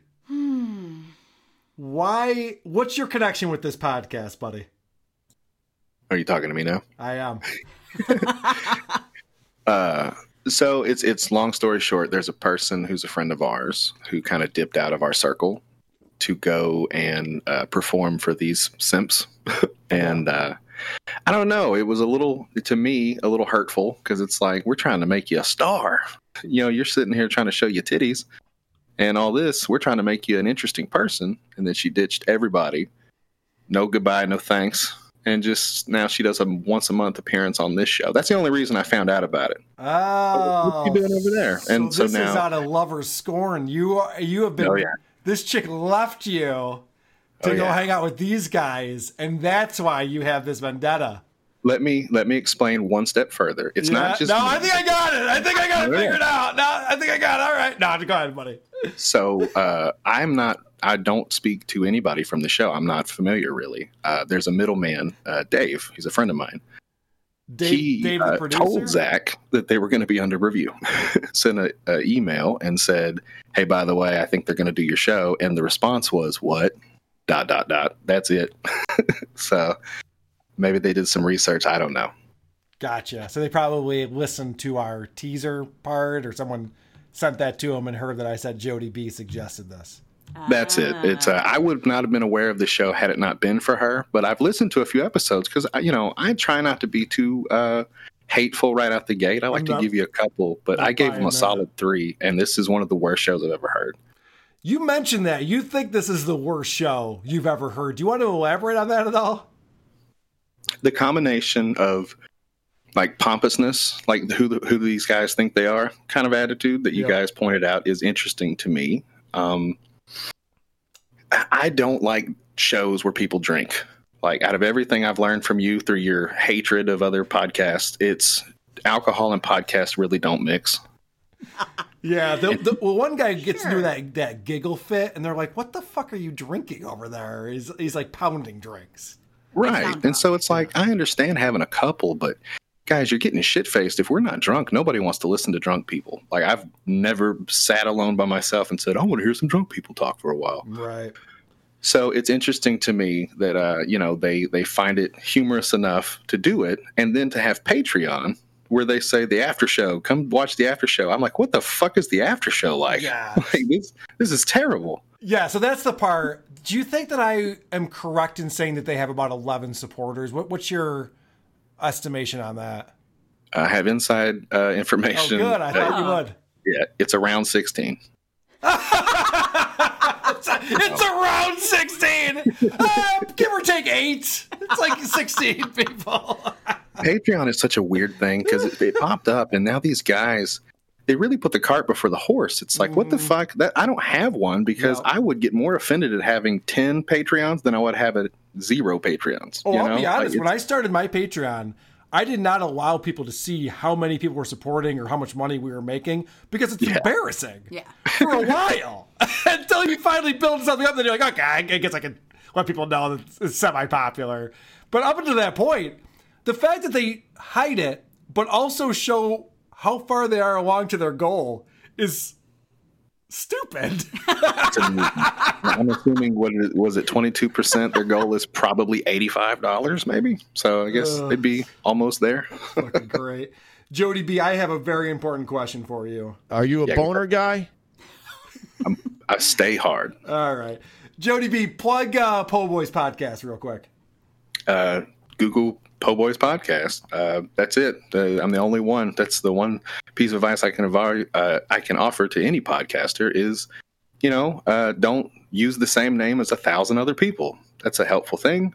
Why? What's your connection with this podcast, buddy? Are you talking to me now? I am. [laughs] [laughs] Uh, so it's it's long story short. There's a person who's a friend of ours who kind of dipped out of our circle to go and uh, perform for these simps, [laughs] and uh, I don't know. It was a little to me a little hurtful because it's like we're trying to make you a star. You know, you're sitting here trying to show your titties and all this. We're trying to make you an interesting person, and then she ditched everybody. No goodbye, no thanks. And just now she does a once a month appearance on this show. That's the only reason I found out about it. Oh, What you doing over there? And so, this now is out of lover's scorn. You are, you have been. Oh, yeah. This chick left you to Oh, go yeah. hang out with these guys, and that's why you have this vendetta. Let me let me explain one step further. It's Yeah, not just no. I think I got it. I think I got it yeah. figured out. No, I think I got it. All right. No, go ahead, buddy. so uh, I'm not. I don't speak to anybody from the show. I'm not familiar really. Uh, there's a middleman, uh, Dave. He's a friend of mine. Dave, he Dave uh, told Zach that they were going to be under review. [laughs] Sent a, a email and said, "Hey, by the way, I think they're going to do your show." And the response was, "What?" Dot dot dot. That's it. [laughs] so maybe they did some research. I don't know. Gotcha. So they probably listened to our teaser part, or someone sent that to him and heard that I said Jody B suggested this. That's it. It's uh, I would not have been aware of the show had it not been for her. But I've listened to a few episodes because you know I try not to be too uh, hateful right out the gate. I like I'm to not- give you a couple, but I gave them a that. solid three, and this is one of the worst shows I've ever heard. You mentioned that you think this is the worst show you've ever heard. Do you want to elaborate on that at all? The combination of like pompousness, like who the, who these guys think they are, kind of attitude that you Yeah. guys pointed out is interesting to me. Um, I- I don't like shows where people drink. Like out of everything I've learned from you through your hatred of other podcasts, it's alcohol and podcasts really don't mix. [laughs] Yeah, the, the well, one guy gets into that that giggle fit, and they're like, "What the fuck are you drinking over there?" He's he's like pounding drinks. Right. And so it's like, I understand having a couple, but guys, you're getting shit faced. If we're not drunk, nobody wants to listen to drunk people. Like, I've never sat alone by myself and said, I want to hear some drunk people talk for a while. Right. So it's interesting to me that, uh, you know, they, they find it humorous enough to do it. And then to have Patreon where they say the after show, come watch the after show. I'm like, what the fuck is the after show like? [laughs] Yeah. like this, this is terrible. Yeah, so that's the part. Do you think that I am correct in saying that they have about eleven supporters? What, what's your estimation on that? I have inside uh, Oh, information. good. I thought you would. Yeah, it's around 16. [laughs] It's around sixteen, uh, give or take eight. It's like sixteen people. Patreon is such a weird thing because it, it popped up, and now these guys they really put the cart before the horse. It's like, what the mm. fuck? That I don't have one because I would get more offended at having ten Patreons than I would have at zero Patreons. Oh, you I'll know? be Like, honest. when I started my Patreon, I did not allow people to see how many people were supporting or how much money we were making because it's embarrassing. Yeah. For a [laughs] while, [laughs] until you finally build something up, then you're like, okay, I guess I can let people know that it's semi-popular. But up until that point, the fact that they hide it, but also show how far they are along to their goal, is stupid. [laughs] I'm assuming what it, was it 22 percent. Their goal is probably 85 dollars, maybe. So I guess Ugh. they'd be almost there. Fucking great. Jody B, I have a very important question for you. Are you a Yeah, boner guy? I stay hard. All right. Jody B, plug uh, Po Boys podcast real quick. Uh, Google Po Boys podcast. Uh, that's it. Uh, I'm the only one. That's the one piece of advice I can avar- uh, I can offer to any podcaster is, you know, uh, don't use the same name as a thousand other people. That's a helpful thing.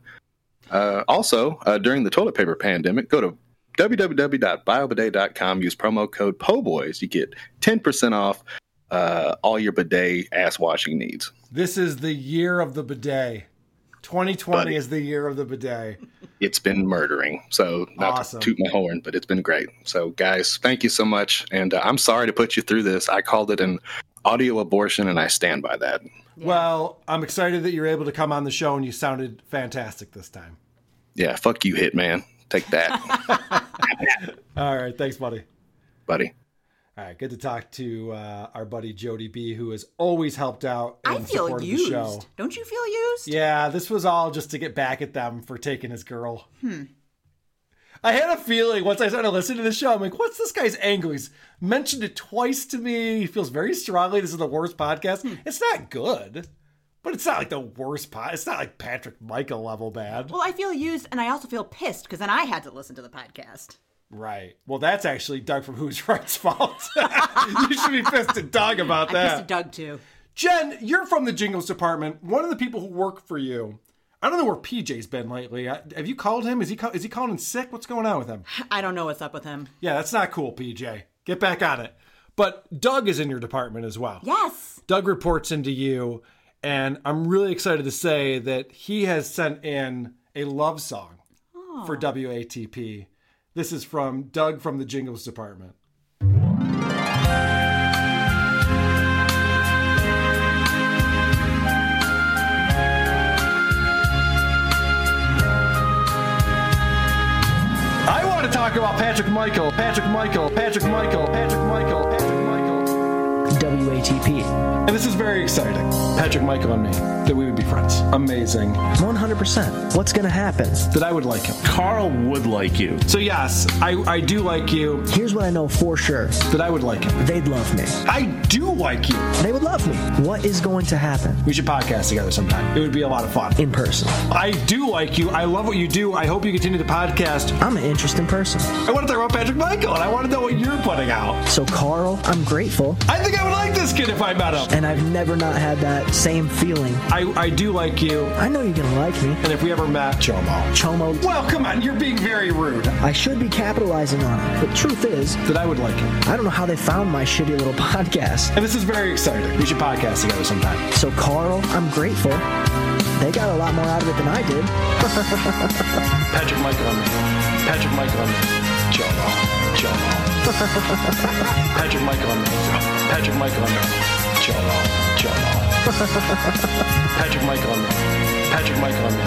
Uh, also, uh, during the toilet paper pandemic, go to www.biobidet.com. Use promo code POBOYS. You get 10% off uh, all your bidet ass washing needs. This is the year of the bidet. 2020 Buddy. is the year of the bidet. It's been murdering. So, not Awesome. to toot my horn, but it's been great. So, guys, thank you so much. And uh, I'm sorry to put you through this. I called it an audio abortion, and I stand by that. Well, I'm excited that you're able to come on the show and you sounded fantastic this time. Yeah, fuck you, Hitman. Take that, [laughs] All right. Thanks, buddy. buddy. All right. Good to talk to uh, our buddy Jody B, who has always helped out I feel used. Don't you feel used? Yeah, this was all just to get back at them for taking his girl. Hmm. I had a feeling once I started listening to the show, I'm like, what's this guy's angle? He's mentioned it twice to me. He feels very strongly this is the worst podcast. Hmm. It's not good, but it's not like the worst pod. It's not like Patrick Michael level bad. Well, I feel used, and I also feel pissed because then I had to listen to the podcast. Right. Well, that's actually Doug from Who's Right's fault. [laughs] you should be pissed at Doug about that. I pissed at Doug too. Jen, you're from the Jingles department. One of the people who work for you. I don't know where PJ's been lately. I- Have you called him? Is he call, is he calling in sick? What's going on with him? I don't know what's up with him. Yeah, that's not cool, PJ. Get back on it. But Doug is in your department as well. Yes. Doug reports into you, and I'm really excited to say that he has sent in a love song for WATP. This is from Doug from the Jingles department. I want to talk about Patrick Michael, Patrick Michael, Patrick Michael, Patrick Michael, Patrick Michael. WATP. And this is very exciting. Patrick Michael and me, that we would be friends. Amazing. 100%. What's going to happen? That I would like him. Carl would like you. So, yes, I, I do like you. Here's what I know for sure. That I would like him. They'd love me. I do like you. They would love me. What is going to happen? We should podcast together sometime. It would be a lot of fun. In person. I do like you. I love what you do. I hope you continue the podcast. I'm an interesting person. I want to talk about Patrick Michael, and I want to know what you're putting out. So, Carl, I'm grateful. I think I would like this kid if I met him. And I've never not had that same feeling. I, I do like you. I know you're going to like me. And if we ever met, Chomo. Chomo. Well, come on, you're being very rude. I should be capitalizing on it. But the truth is, That I would like him. I don't know how they found my shitty little [laughs] podcast. And this is very exciting. We should podcast together sometime. So, Carl, I'm grateful. They got a lot more out of it than I did. [laughs] Patrick Michael and me. Patrick Michael and me. Chomo. Chomo. Patrick Michael and me. Patrick Michael and me. Chomo. Chomo. Patrick Michael and me. Patrick Michael and me.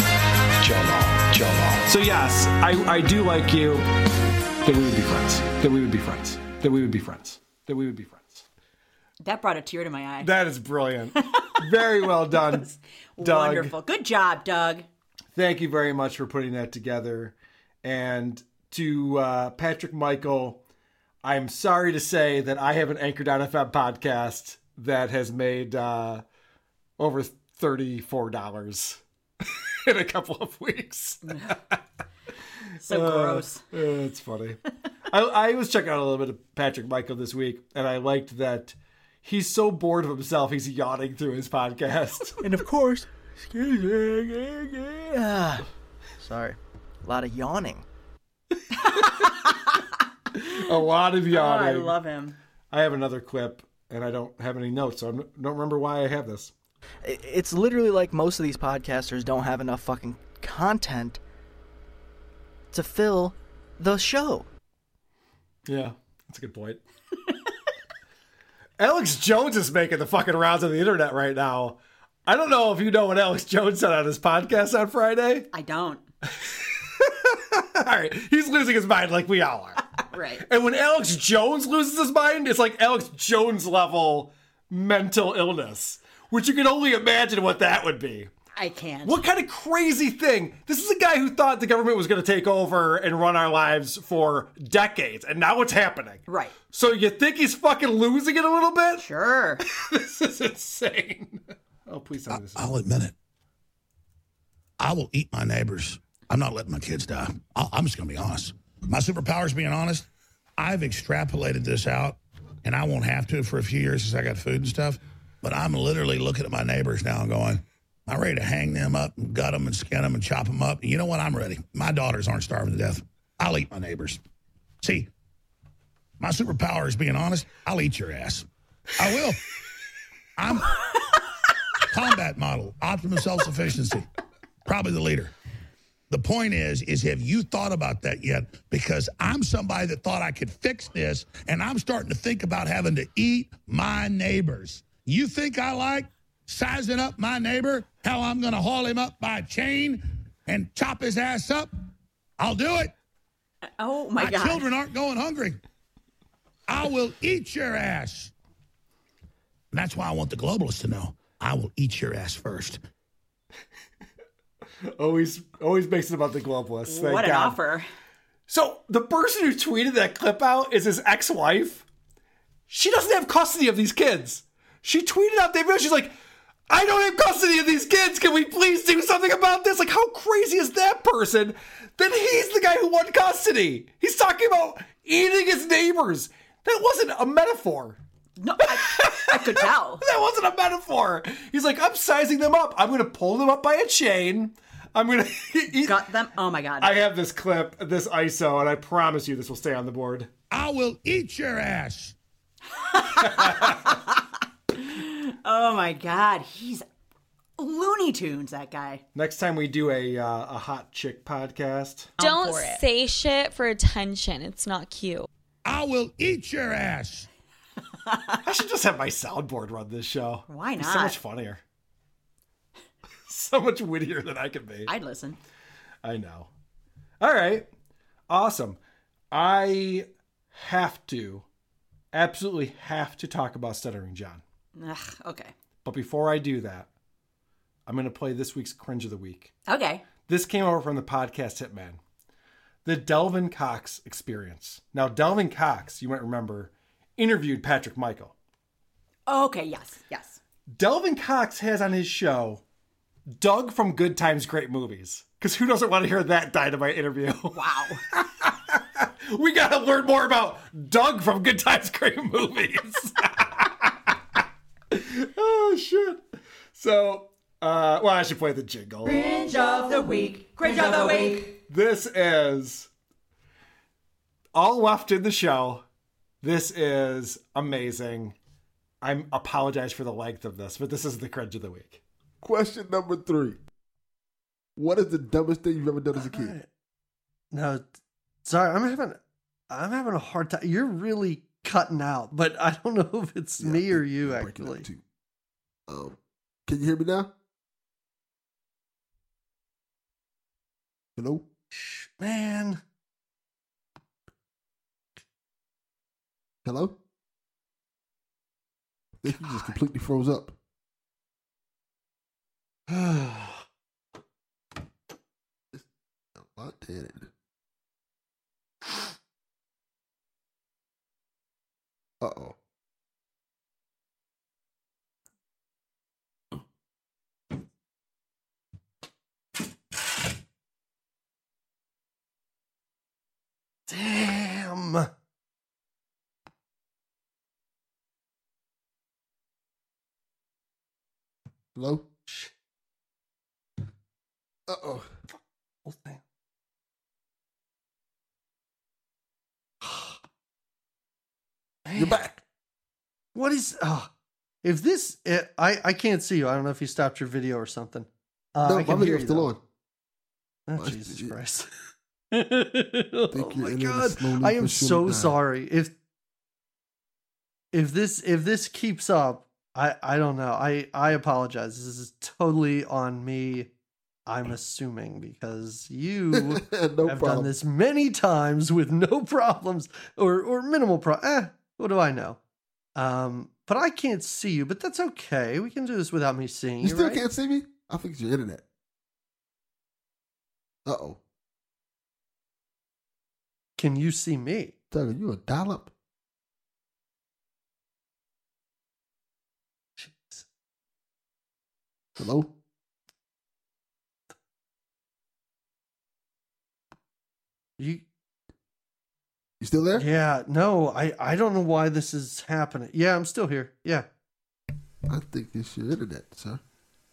Chomo. Chomo. So yes, I, I do like you. That we would be friends. That we would be friends. That we would be friends. That we would be friends. That brought a tear to my eye. That is brilliant. [laughs] Very well done, Doug. Wonderful. Good job, Doug. thank you very much for putting that together. And to uh, Patrick Michael, I'm sorry to say that I have an Anchor.fm podcast that has made uh, over $34 [laughs] in a couple of weeks. [laughs] So Uh, gross. uh, it's funny. I, I was checking out a little bit of Patrick Michael this week, and I liked that he's so bored of himself, he's yawning through his podcast. [laughs] And of course, excuse me. [sighs] Sorry. A lot of yawning. [laughs] a lot of Oh, yawning. I love him. I have another clip, and I don't have any notes, so I don't remember why I have this. It's literally like most of these podcasters don't have enough fucking content to fill the show. Yeah, that's a good point. [laughs] Alex Jones is making the fucking rounds on the internet right now. I don't know if you know what Alex Jones said on his podcast on Friday. I don't. [laughs] All right, he's losing his mind like we all are. Right. And when Alex Jones loses his mind, it's like Alex Jones level mental illness, which you can only imagine what that would be. I can't. What kind of crazy thing? This is a guy who thought the government was going to take over and run our lives for decades, and now it's happening. Right. So you think he's fucking losing it a little bit? Sure. [laughs] this is insane. Oh, please tell me this. I'll admit it. I will eat my neighbors I'm not letting my kids die. I- I'm just going to be honest. My superpower is being honest. I've extrapolated this out, and I won't have to for a few years since I got food and stuff. But I'm literally looking at my neighbors now and going, I'm ready to hang them up and gut them and skin them and chop them up. You know what? I'm ready. My daughters aren't starving to death. I'll eat my neighbors. See, my superpower is being honest. I'll eat your ass. I will. I'm combat model, optimum self sufficiency, probably the leader. The point is, is have you thought about that yet? Because I'm somebody that thought I could fix this, and I'm starting to think about having to eat my neighbors. You think I like sizing up my neighbor? How I'm going to haul him up by a chain and chop his ass up? I'll do it. Oh my, my god. children aren't going hungry. I will eat your ass. And that's why I want the globalists to know. I will eat your ass first. Always, always makes it about the globalists. Thank what an God. offer. So the person who tweeted that clip out is his ex-wife. She doesn't have custody of these kids. She tweeted out video. She's like, "I don't have custody of these kids. Can we please do something about this?" Like, how crazy is that person? Then he's the guy who won custody. He's talking about eating his neighbors. That wasn't a metaphor. No, I, I could [laughs] tell. that wasn't a metaphor. He's like, I'm sizing them up. I'm going to pull them up by a chain. I'm going [laughs] to got them. Oh my god. I have this clip, this ISO, and I promise you this will stay on the board. I will eat your ass. [laughs] oh my god. He's Looney Tunes. That guy. Next time we do a uh, a hot chick podcast, Don't say shit for attention. It's not cute. I will eat your ass. [laughs] I should just have my soundboard run this show. Why not? It's so much funnier. [laughs] so much wittier than I can be. I'd listen. I know. All right. Awesome. I have to, absolutely have to talk about Stuttering John. Ugh, okay. But before I do that, I'm going to play this week's Cringe of the Week. Okay. This came over from the podcast Hitman. The Delvin Cox experience. Now, Delvin Cox, you might remember, interviewed Patrick Michael. Okay. Yes. Yes. Delvin Cox has on his show Doug from Good Times, Great Movies. Because who doesn't want to hear that dynamite interview? Wow. [laughs] we got to learn more about Doug from Good Times, Great Movies. [laughs] oh, shit. So, uh, well, I should play the jingle. Cringe of the week. Cringe of the week. This is all left in the show. This is amazing. I apologize for the length of this, but this is the cringe of the week. Question number three. What is the dumbest thing you've ever done as a kid? No, sorry, I'm having I'm having a hard time. You're really cutting out, but I don't know if it's me or you actually. Um, can you hear me now? Hello? Man, Hello? I think you just completely froze up. [sighs] What did it? [sighs] Uh oh. damn. Hello? Uh oh. Whole thing. [gasps] You're back. What is? Oh, if this, eh, I I can't see you. I don't know if you stopped your video or something. Uh, no, I can hear you, still on. Oh, Jesus yeah. Christ. [laughs] [laughs] Oh my god. I am so dying. sorry. If if this if this keeps up, I I don't know. I I apologize. This is totally on me. I'm assuming because you [laughs] No have done this many times with no [laughs] problems or or minimal pro. Eh, what do I know? Um, but I can't see you. But that's okay. We can do this without me seeing You you. still right? can't see me? I think it's your internet. Uh oh. Can you see me? Doug, are you a dial up? Hello? You You still there? Yeah, no, I I don't know why this is happening. Yeah, I'm still here. Yeah. I think it's your internet, sir.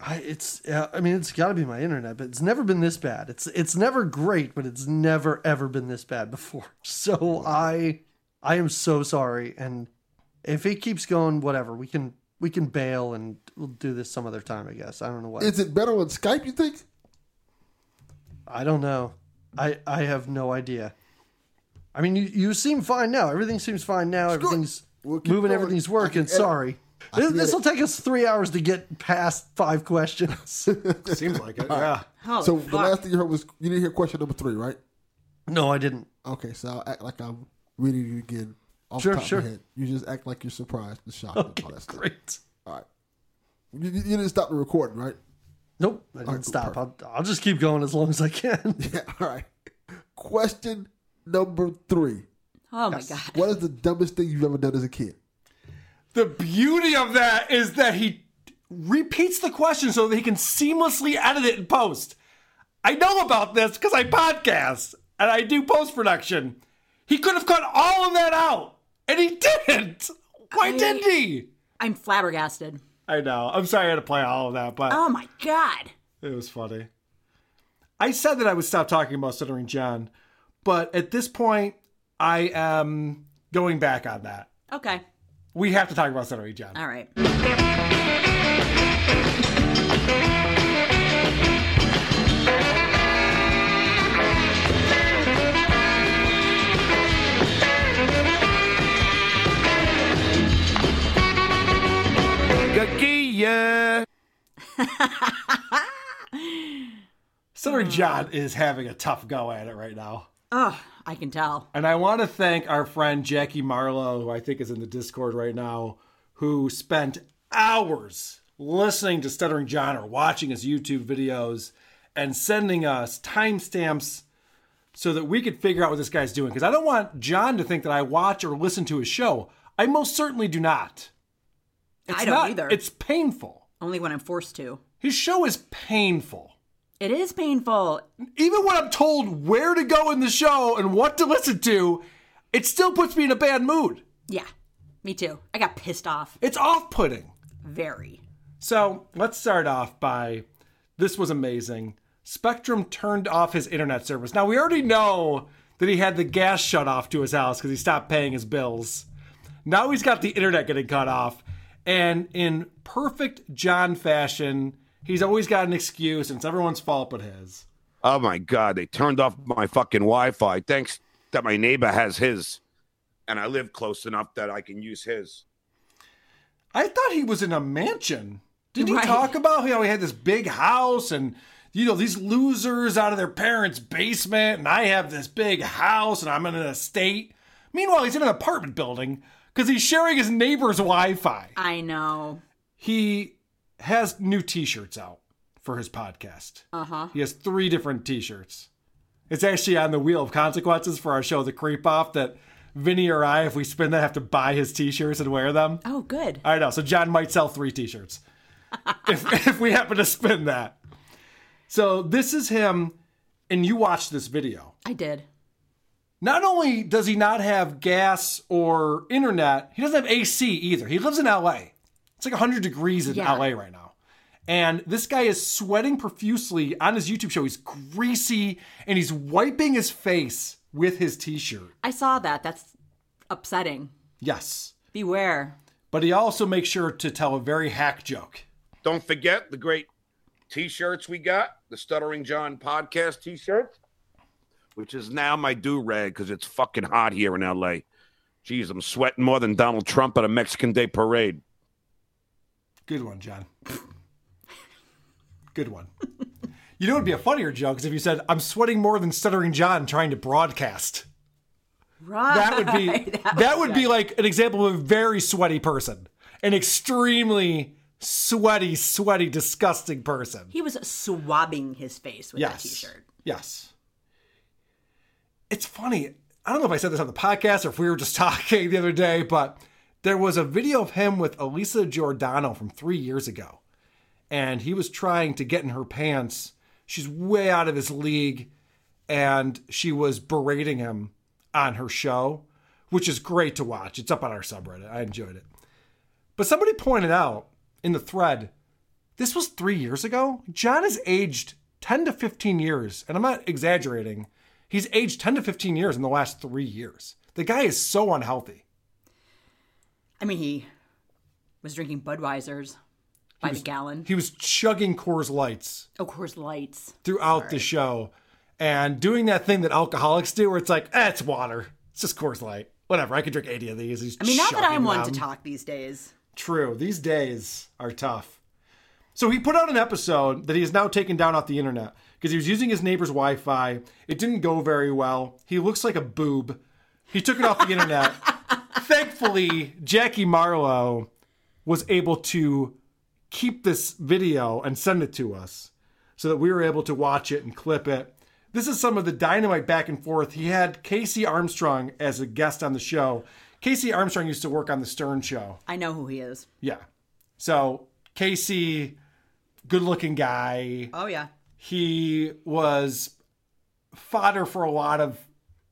I it's yeah, I mean it's got to be my internet, but it's never been this bad. It's it's never great, but it's never ever been this bad before. [laughs] So I I am so sorry and if it keeps going whatever, we can we can bail and we'll do this some other time, I guess. I don't know what. Is it better on Skype? You think? I don't know. I I have no idea. I mean, you, you seem fine now. Everything seems fine now. Everything's moving. going. Everything's working. Sorry. This will take us three hours to get past five questions. [laughs] Seems like it. All right. Oh, so the last thing you heard was you didn't hear question number three, right? No, I didn't. Okay, so I'll act like I'm reading it again off Sure, the top sure. of my head. You just act like you're surprised and shocked Okay, and all that stuff. great. All right. You, you didn't stop the recording, right? Nope, I oh, didn't stop. I'll, I'll just keep going as long as I can. [laughs] Yeah, all right. Question number three. Oh my god. What is the dumbest thing you've ever done as a kid? The beauty of that is that he repeats the question so that he can seamlessly edit it in post. I know about this because I podcast and I do post production. He could have cut all of that out, and he didn't. Why I- didn't he? I'm flabbergasted. I know. I'm sorry I had to play all of that, but Oh my god. it was funny. I said that I would stop talking about Stuttering John, but at this point, I am going back on that. Okay. We have to talk about Stuttering John. All right. Gagia. Stuttering [laughs] John is having a tough go at it right now. Oh, I can tell. And I want to thank our friend Jackie Marlowe, who I think is in the Discord right now, who spent hours listening to Stuttering John or watching his YouTube videos and sending us timestamps so that we could figure out what this guy's doing. Because I don't want John to think that I watch or listen to his show. I most certainly do not. It's I don't not- either. It's painful. Only when I'm forced to. His show is painful. It is painful. Even when I'm told where to go in the show and what to listen to, it still puts me in a bad mood. Yeah. Me too. I got pissed off. It's off putting. Very. So let's start off by this was amazing. Spectrum turned off his internet service. Now we already know that he had the gas shut off to his house because he stopped paying his bills. Now he's got the internet getting cut off. And in perfect John fashion, he's always got an excuse, and it's everyone's fault but his. Oh my god, they turned off my fucking Wi-Fi. Thanks that my neighbor has his, and I live close enough that I can use his. I thought he was in a mansion. Did he talk about how he had this big house and you know these losers out of their parents' basement, and I have this big house and I'm in an estate. Meanwhile, he's in an apartment building because he's sharing his neighbor's Wi-Fi. I know. He has new T-shirts out for his podcast. Uh huh. He has three different T-shirts. It's actually on the wheel of consequences for our show, The Creep Off, that Vinny or I, if we spin that, have to buy his T-shirts and wear them. Oh, good. I know. So John might sell three T-shirts [laughs] if if we happen to spin that. So this is him, and you watched this video. I did. Not only does he not have gas or internet, he doesn't have AC either. He lives in LA. It's like 100 degrees in Yeah. LA right now. And this guy is sweating profusely on his YouTube show. He's greasy and he's wiping his face with his t shirt. I saw that. That's upsetting. Yes. Beware. But he also makes sure to tell a very hack joke. Don't forget the great T-shirts we got, the Stuttering John podcast T-shirt, which is now my do rag because it's fucking hot here in L.A. Jeez, I'm sweating more than Donald Trump at a Mexican Day parade. Good one, John. Good one. You know, it would be a funnier joke is if you said, I'm sweating more than Stuttering John trying to broadcast. Right. That would be [laughs] that, would be like an example of a very sweaty person. An extremely sweaty, sweaty, disgusting person. He was swabbing his face with Yes. that t-shirt. Yes. It's funny. I don't know if I said this on the podcast or if we were just [laughs] talking the other day, but there was a video of him with Elisa Jordana from three years ago. And he was trying to get in her pants. She's way out of his league. and she was berating him on her show, which is great to watch. It's up on our subreddit. I enjoyed it. But somebody pointed out in the thread, this was three years ago. John has aged 10 to 15 years, and I'm not exaggerating. He's aged 10 to 15 years in the last three years. The guy is so unhealthy. I mean, he was drinking Budweisers by the gallon. He was chugging Coors Lights Of course, lights. throughout the show and doing that thing that alcoholics do where it's like, eh, it's water. It's just Coors Light. Whatever. I could drink 80 of these. He's I mean, not that I'm one to talk these days. True. These days are tough. So he put out an episode that he has now taken down off the internet because he was using his neighbor's Wi Fi. It didn't go very well. He looks like a boob. He took it off the internet. [laughs] Thankfully, Jackie Marlowe was able to keep this video and send it to us so that we were able to watch it and clip it. This is some of the dynamite back and forth. He had Casey Armstrong as a guest on the show. Casey Armstrong used to work on the Stern Show. I know who he is. Yeah. So Casey, good looking guy. Oh yeah. He was fodder for a lot of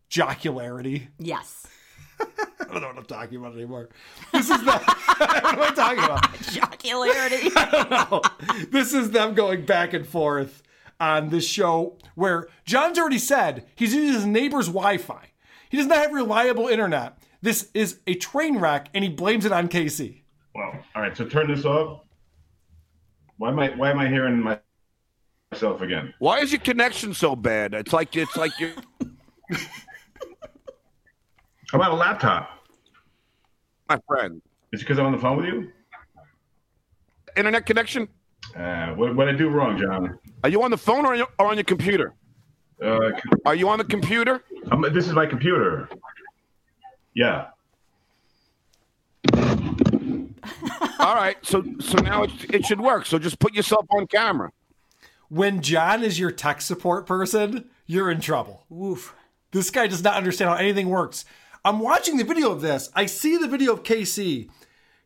jocularity. Yes. [laughs] I don't know what I'm talking about anymore. This is the [laughs] what am I talking about? [laughs] Jocularity. I don't know. This is them going back and forth on this show where John's already said he's using his neighbor's Wi-Fi. He does not have reliable internet. This is a train wreck, and he blames it on Casey. Well, all right. So turn this off. Why am I why am I hearing my, myself again? Why is your connection so bad? It's like it's like you. I'm on a laptop. My friend. Is it because I'm on the phone with you? Internet connection? Uh, what what I do wrong, John? Are you on the phone or, on your- or on your computer? Uh, Are you on the computer? I'm, this is my computer. Yeah. All right. So so now it, it should work. So just put yourself on camera. When John is your tech support person, you're in trouble. Oof. This guy does not understand how anything works. I'm watching the video of this. I see the video of KC.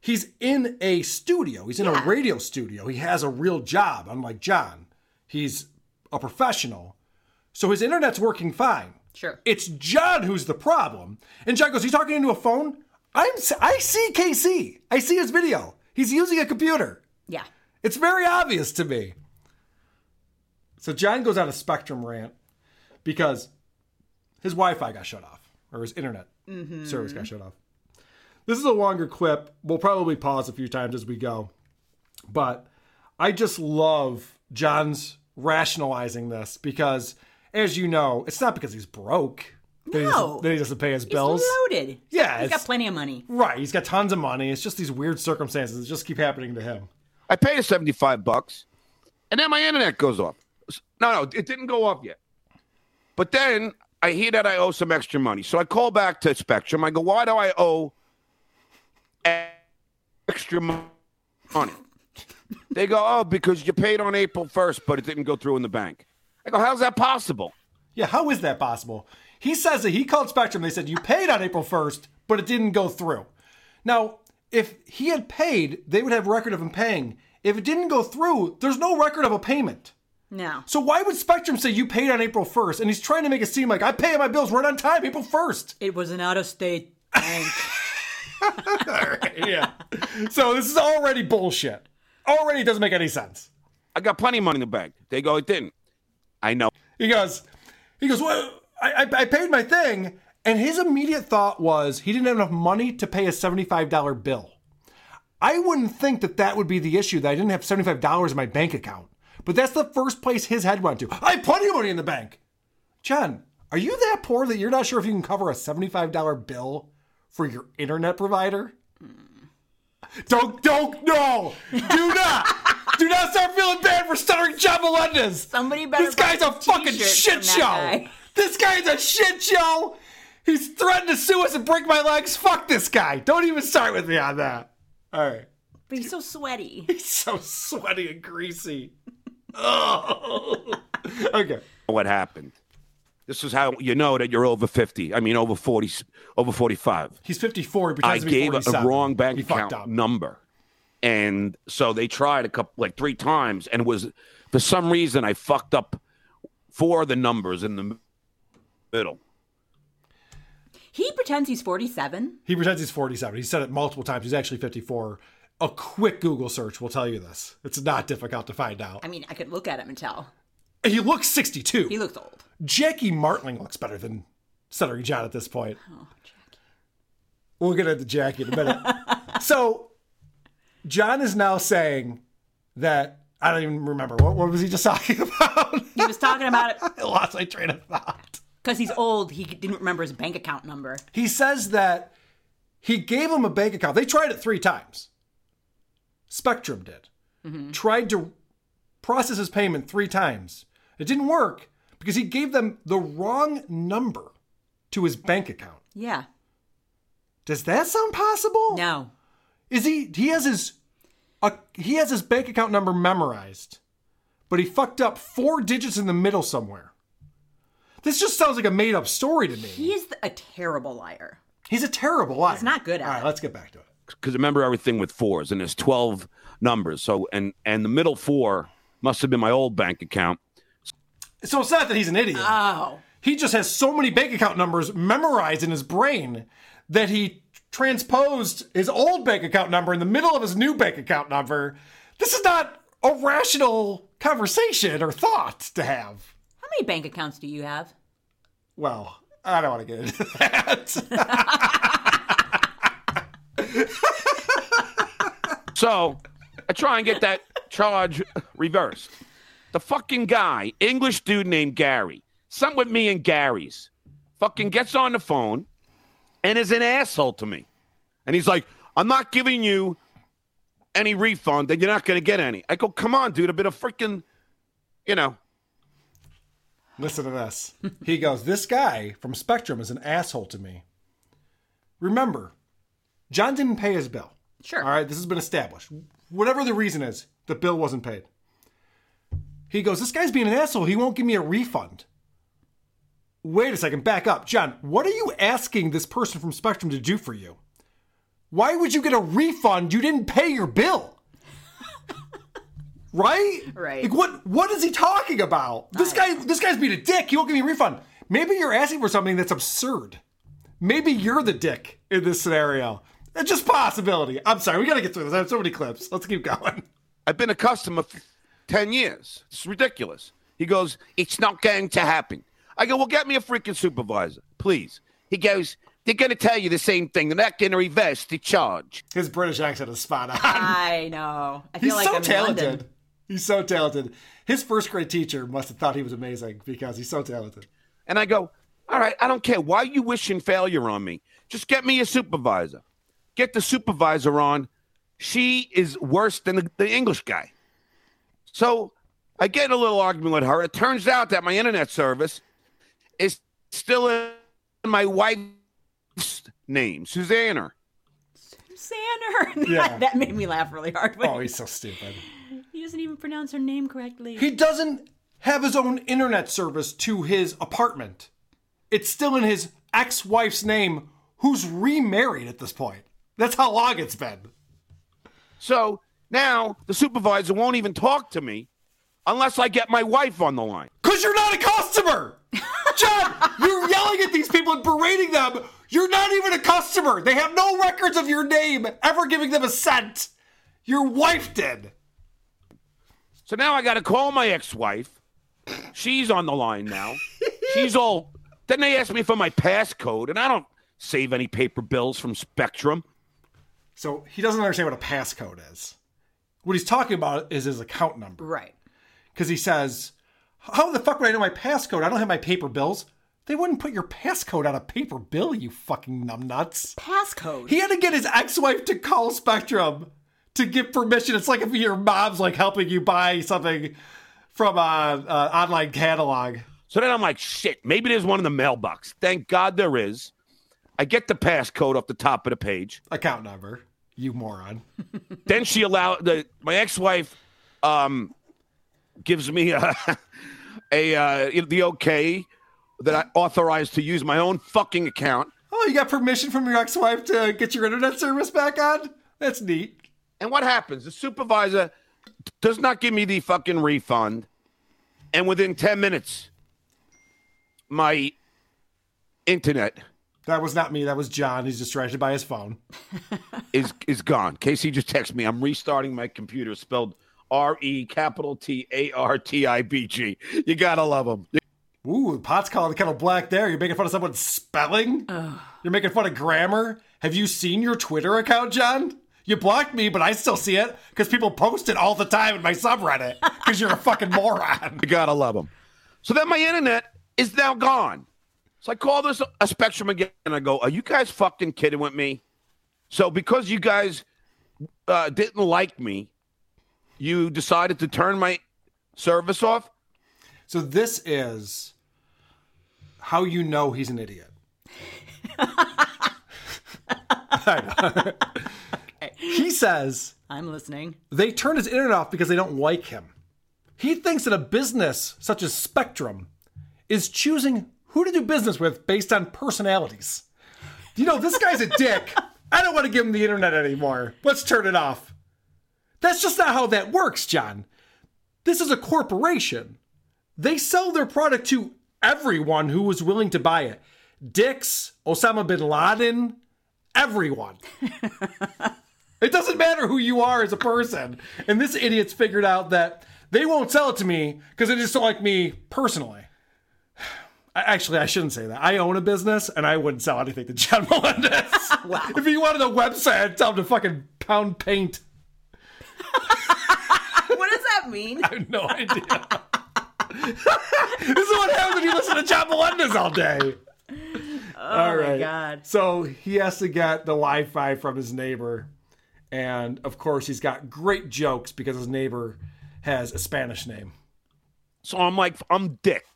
He's in a studio. He's in a radio studio. He has a real job, unlike John. He's a professional. So his internet's working fine. Sure. It's John who's the problem. And John goes, "He's talking into a phone." I'm I see KC. I see his video. He's using a computer. Yeah. It's very obvious to me. So John goes on a Spectrum rant because his Wi-Fi got shut off or his internet Mhm. service got shut off. This is a longer clip. We'll probably pause a few times as we go. But I just love John's rationalizing this because as you know, it's not because he's broke. That, he, No. doesn't, that he doesn't pay his bills. He's loaded. Yeah, He's got plenty of money. Right. He's got tons of money. It's just these weird circumstances that just keep happening to him. I paid 75 bucks, and then my internet goes off. No, no, it didn't go off yet. But then I hear that I owe some extra money. So I call back to Spectrum. I go, why do I owe extra money? They go, oh, because you paid on April 1st, but it didn't go through in the bank. I go, how's that possible? Yeah, how is that possible? He says that he called Spectrum. They said you paid on April 1st, but it didn't go through. Now, if he had paid, they would have record of him paying. If it didn't go through, there's no record of a payment. No. So why would Spectrum say you paid on April 1st? And he's trying to make it seem like I pay my bills right on time, April 1st. It was an out of state bank. [laughs] yeah. So this is already bullshit. Already doesn't make any sense. I got plenty of money in the bank. They go, it didn't. I know. He goes, he goes, well, I, I, I paid my thing. And his immediate thought was he didn't have enough money to pay a $75 bill. I wouldn't think that that would be the issue, that I didn't have $75 in my bank account. But that's the first place his head went to. I have plenty of money in the bank. John, are you that poor that you're not sure if you can cover a $75 bill for your internet provider? Hmm. Don't, don't, no, do not, do not start feeling bad for stuttering John Melendez. Somebody better This guy's a fucking shit show. guy. This guy's a shit show. He's threatened to sue us and break my legs. Fuck this guy. Don't even start with me on that. All right. But he's so sweaty. He's so sweaty and greasy. Oh. [laughs] Okay. What happened? This is how you know that you're over 50. I mean, over 40, over 45. He's 54. He I to be gave a, 47. wrong bank He account number. And so they tried a couple, like three times, and it was for some reason I fucked up four of the numbers in the middle. He pretends he's 47. He pretends he's 47. He said it multiple times. He's actually 54. A quick Google search will tell you this. It's not difficult to find out. I mean, I could look at him and tell. He looks 62. He looks old. Jackie Martling looks better than Stuttering John at this point. Oh, Jackie. We'll get into Jackie in a minute. [laughs] so, John is now saying that I don't even remember what, what was he just talking [laughs] about. He was talking about it [laughs] I lost my train of thought. because he's old. He didn't remember his bank account number. He says that he gave him a bank account. They tried it three times. Spectrum did. Mm-hmm. Tried to process his payment three times. It didn't work because he gave them the wrong number to his bank account. Yeah. Does that sound possible? No. Is he he has his uh, he has his bank account number memorized, but he fucked up four digits in the middle somewhere. This just sounds like a made up story to me. He is a terrible liar. He's a terrible liar. He's not good at All right, it. let's get back to it. Because I remember everything with fours and there's 12 numbers so and and the middle four must have been my old bank account So it's not that he's an idiot. Oh. He just has so many bank account numbers memorized in his brain that he transposed his old bank account number in the middle of his new bank account number. This is not a rational conversation or thought to have. How many bank accounts do you have? Well, I don't want to get into that. [laughs] [laughs] so i try and get that charge reversed. The fucking guy english dude named gary. Something with me and gary's. Fucking gets on the phone and is an asshole to me. And he's like i'm not giving you any refund and you're not going to get any. I go come on dude a bit of freaking you know. Listen to this. He goes, This guy from Spectrum is an asshole to me. Remember, John didn't pay his bill. Sure. All right, this has been established. Whatever the reason is, the bill wasn't paid. He goes, This guy's being an asshole. He won't give me a refund. Wait a second, back up. John, what are you asking this person from Spectrum to do for you? Why would you get a refund? You didn't pay your bill. [laughs] right? Right. Like what what is he talking about? This guy this guy's being a dick. He won't give me a refund. Maybe you're asking for something that's absurd. Maybe you're the dick in this scenario. It's just possibility. I'm sorry, we gotta get through this. I have so many clips. Let's keep going. I've been a customer for 10 years. It's ridiculous. He goes, It's not going to happen. I go, Well, get me a freaking supervisor, please. He goes, They're going to tell you the same thing. They're not going to reverse the charge. His British accent is spot on. I know. I feel He's like so I'm in London. talented. He's so talented. His first grade teacher must have thought he was amazing because he's so talented. And I go, All right, I don't care. Why are you wishing failure on me? Just get me a supervisor. Get the supervisor on. She is worse than the, the English guy. So I get in a little argument with her. It turns out that my internet service is still in my wife's name, Susanna. Sander. [laughs] Yeah. that made me laugh really hard. Oh, he's so stupid. He doesn't even pronounce her name correctly. He doesn't have his own internet service to his apartment. It's still in his ex wife's name, who's remarried at this point. That's how long it's been. So now the supervisor won't even talk to me unless I get my wife on the line. Because you're not a customer! [laughs] John, you're yelling at these people and berating them. You're not even a customer. They have no records of your name ever giving them a cent. Your wife did. So now I got to call my ex-wife. She's on the line now. She's all. Then they ask me for my passcode, and I don't save any paper bills from Spectrum. So he doesn't understand what a passcode is. What he's talking about is his account number. Right. Because he says, How the fuck would I know my passcode? I don't have my paper bills. They wouldn't put your passcode on a paper bill, you fucking numbnuts. Passcode. He had to get his ex wife to call Spectrum to give permission. It's like if your mom's like helping you buy something from a, a online catalog. So then I'm like, shit, maybe there's one in the mailbox. Thank God there is. I get the passcode off the top of the page. Account number, you moron. [laughs] then she allowed the my ex-wife um gives me a, [laughs] a uh, the okay that I authorized to use my own fucking account. Oh, you got permission from your ex wife to get your internet service back on? That's neat. And what happens? The supervisor does not give me the fucking refund. And within 10 minutes, my internet That was not me. That was John. He's distracted by his phone. [laughs] is is gone. Casey just texted me. I'm restarting my computer. Spelled R E capital T A R T I B G. You gotta love him. Ooh, pot's calling the kettle black there. You're making fun of someone's spelling? You're making fun of grammar? Have you seen your Twitter account, John? You blocked me, but I still see it because people post it all the time in my subreddit because you're a fucking moron. [laughs] You gotta love him. So then my internet is now gone. So I call this a Spectrum again, and I go, "Are you guys fucking kidding with me?" So because you guys uh, didn't like me, you decided to turn my service off. So this is how you know he's an idiot. [laughs] he says I'm listening. they turn his internet off because they don't like him. He thinks that a business such as Spectrum is choosing who to do business with based on personalities. You know, this guy's a dick. I don't want to give him the internet anymore. Let's turn it off. That's just not how that works, John. This is a corporation. They sell their product to everyone who is willing to buy it. Dicks, Osama bin Laden, everyone. it doesn't matter who you are as a person. And this idiot's figured out that they won't sell it to me because they just don't like me personally. I- Actually, I shouldn't say that. I own a business and I wouldn't sell anything to John [laughs] Melendez. If he wanted a website, I'd tell him to fucking pound paint. what does that mean? [laughs] I have no idea. [laughs] this is what happens when you listen to John Melendez all day. Oh my god. So he has to get the Wi-Fi from his neighbor, and of course he's got great jokes because his neighbor has a Spanish name. So I'm like, I'm dicked.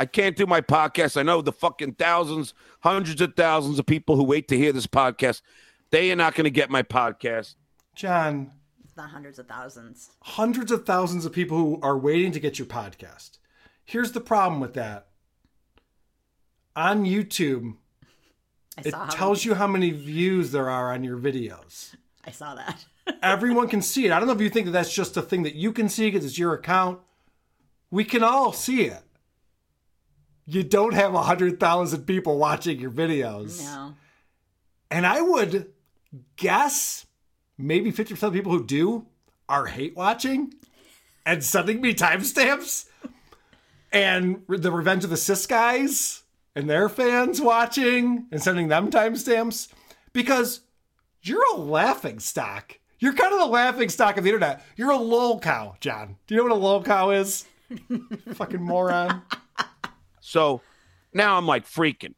I can't do my podcast. I know the fucking thousands, hundreds of thousands of people who wait to hear this podcast. They are not going to get my podcast. John, It's not hundreds of thousands. hundreds of thousands of people who are waiting to get your podcast. Here's the problem with that. On YouTube, it saw how tells you how many views there are on your videos. I saw that. [laughs] Everyone can see it. I don't know if you think that that's just a thing that you can see because it's your account. We can all see it. You don't have 100,000 people watching your videos. No. And I would guess maybe 50% of people who do are hate watching and sending me timestamps. And the Revenge of the Cis guys and their fans watching and sending them timestamps because you're a laughing stock. You're kind of the laughing stock of the internet. You're a lol cow, John. Do you know what a lol cow is? [laughs] Fucking moron. So now I'm like freaking.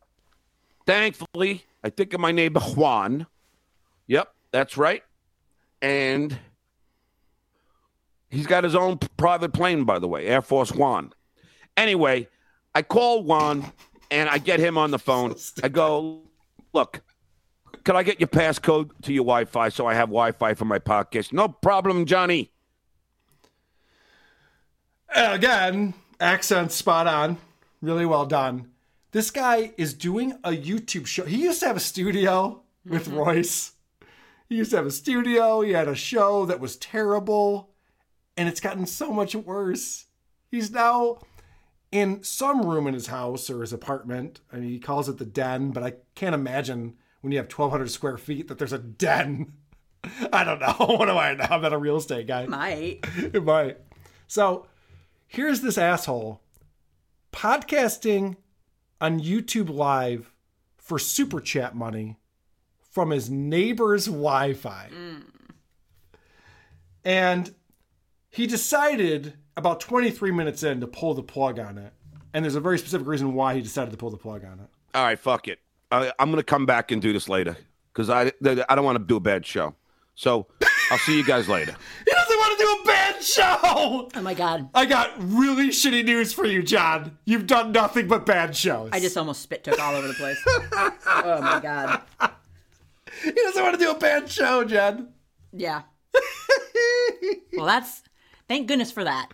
Thankfully, I think of my neighbor Juan. Yep, that's right. And he's got his own private plane, by the way, Air Force One. Anyway, I call Juan and I get him on the [laughs] phone. I go, look, can I get your passcode to your Wi Fi so I have Wi Fi for my podcast? No problem, Johnny. Again, accent spot on. Really well done. This guy is doing a YouTube show. He used to have a studio with mm-hmm. Royce. He used to have a studio. He had a show that was terrible. And it's gotten so much worse. He's now in some room in his house or his apartment. I mean, he calls it the den, but I can't imagine when you have 1,200 square feet that there's a den. [laughs] I don't know. [laughs] What do I know? I'm not a real estate guy. Might. [laughs] it might. So here's this asshole podcasting on YouTube Live for super chat money from his neighbor's Wi Fi. And he decided about 23 minutes in to pull the plug on it. And there's a very specific reason why he decided to pull the plug on it. All right, fuck it. I, I'm going to come back and do this later because I, I don't want to do a bad show. So I'll see you guys later. [laughs] Want to do a bad show! Oh my god. I got really shitty news for you, John. You've done nothing but bad shows. I just almost spit took all over the place. [laughs] oh my god. He doesn't want to do a bad show, John. Yeah. [laughs] well, that's thank goodness for that.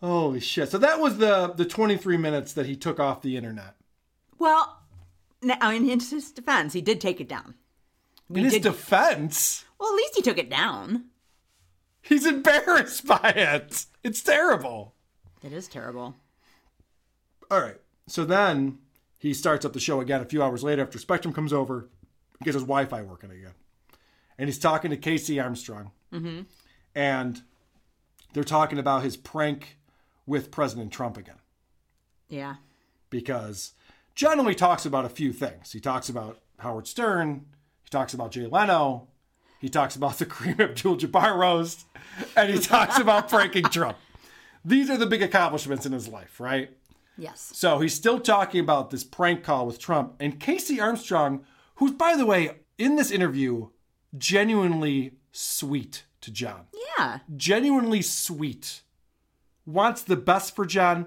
Holy shit. So that was the the 23 minutes that he took off the internet. Well, now in his defense, he did take it down. In his defense, Well, at least he took it down. He's embarrassed by it. It's terrible. It is terrible. All right. So then he starts up the show again a few hours later after Spectrum comes over, gets his Wi Fi working again. And he's talking to Casey Armstrong. Mm-hmm. And they're talking about his prank with President Trump again. Yeah. Because John only talks about a few things. He talks about Howard Stern, he talks about Jay Leno, he talks about the Kareem Abdul Jabbar roast, and he talks about pranking Trump. These are the big accomplishments in his life, right? Yes. So he's still talking about this prank call with Trump. And Casey Armstrong, who's, by the way, in this interview, genuinely sweet to John. Yeah. Genuinely sweet. Wants the best for John.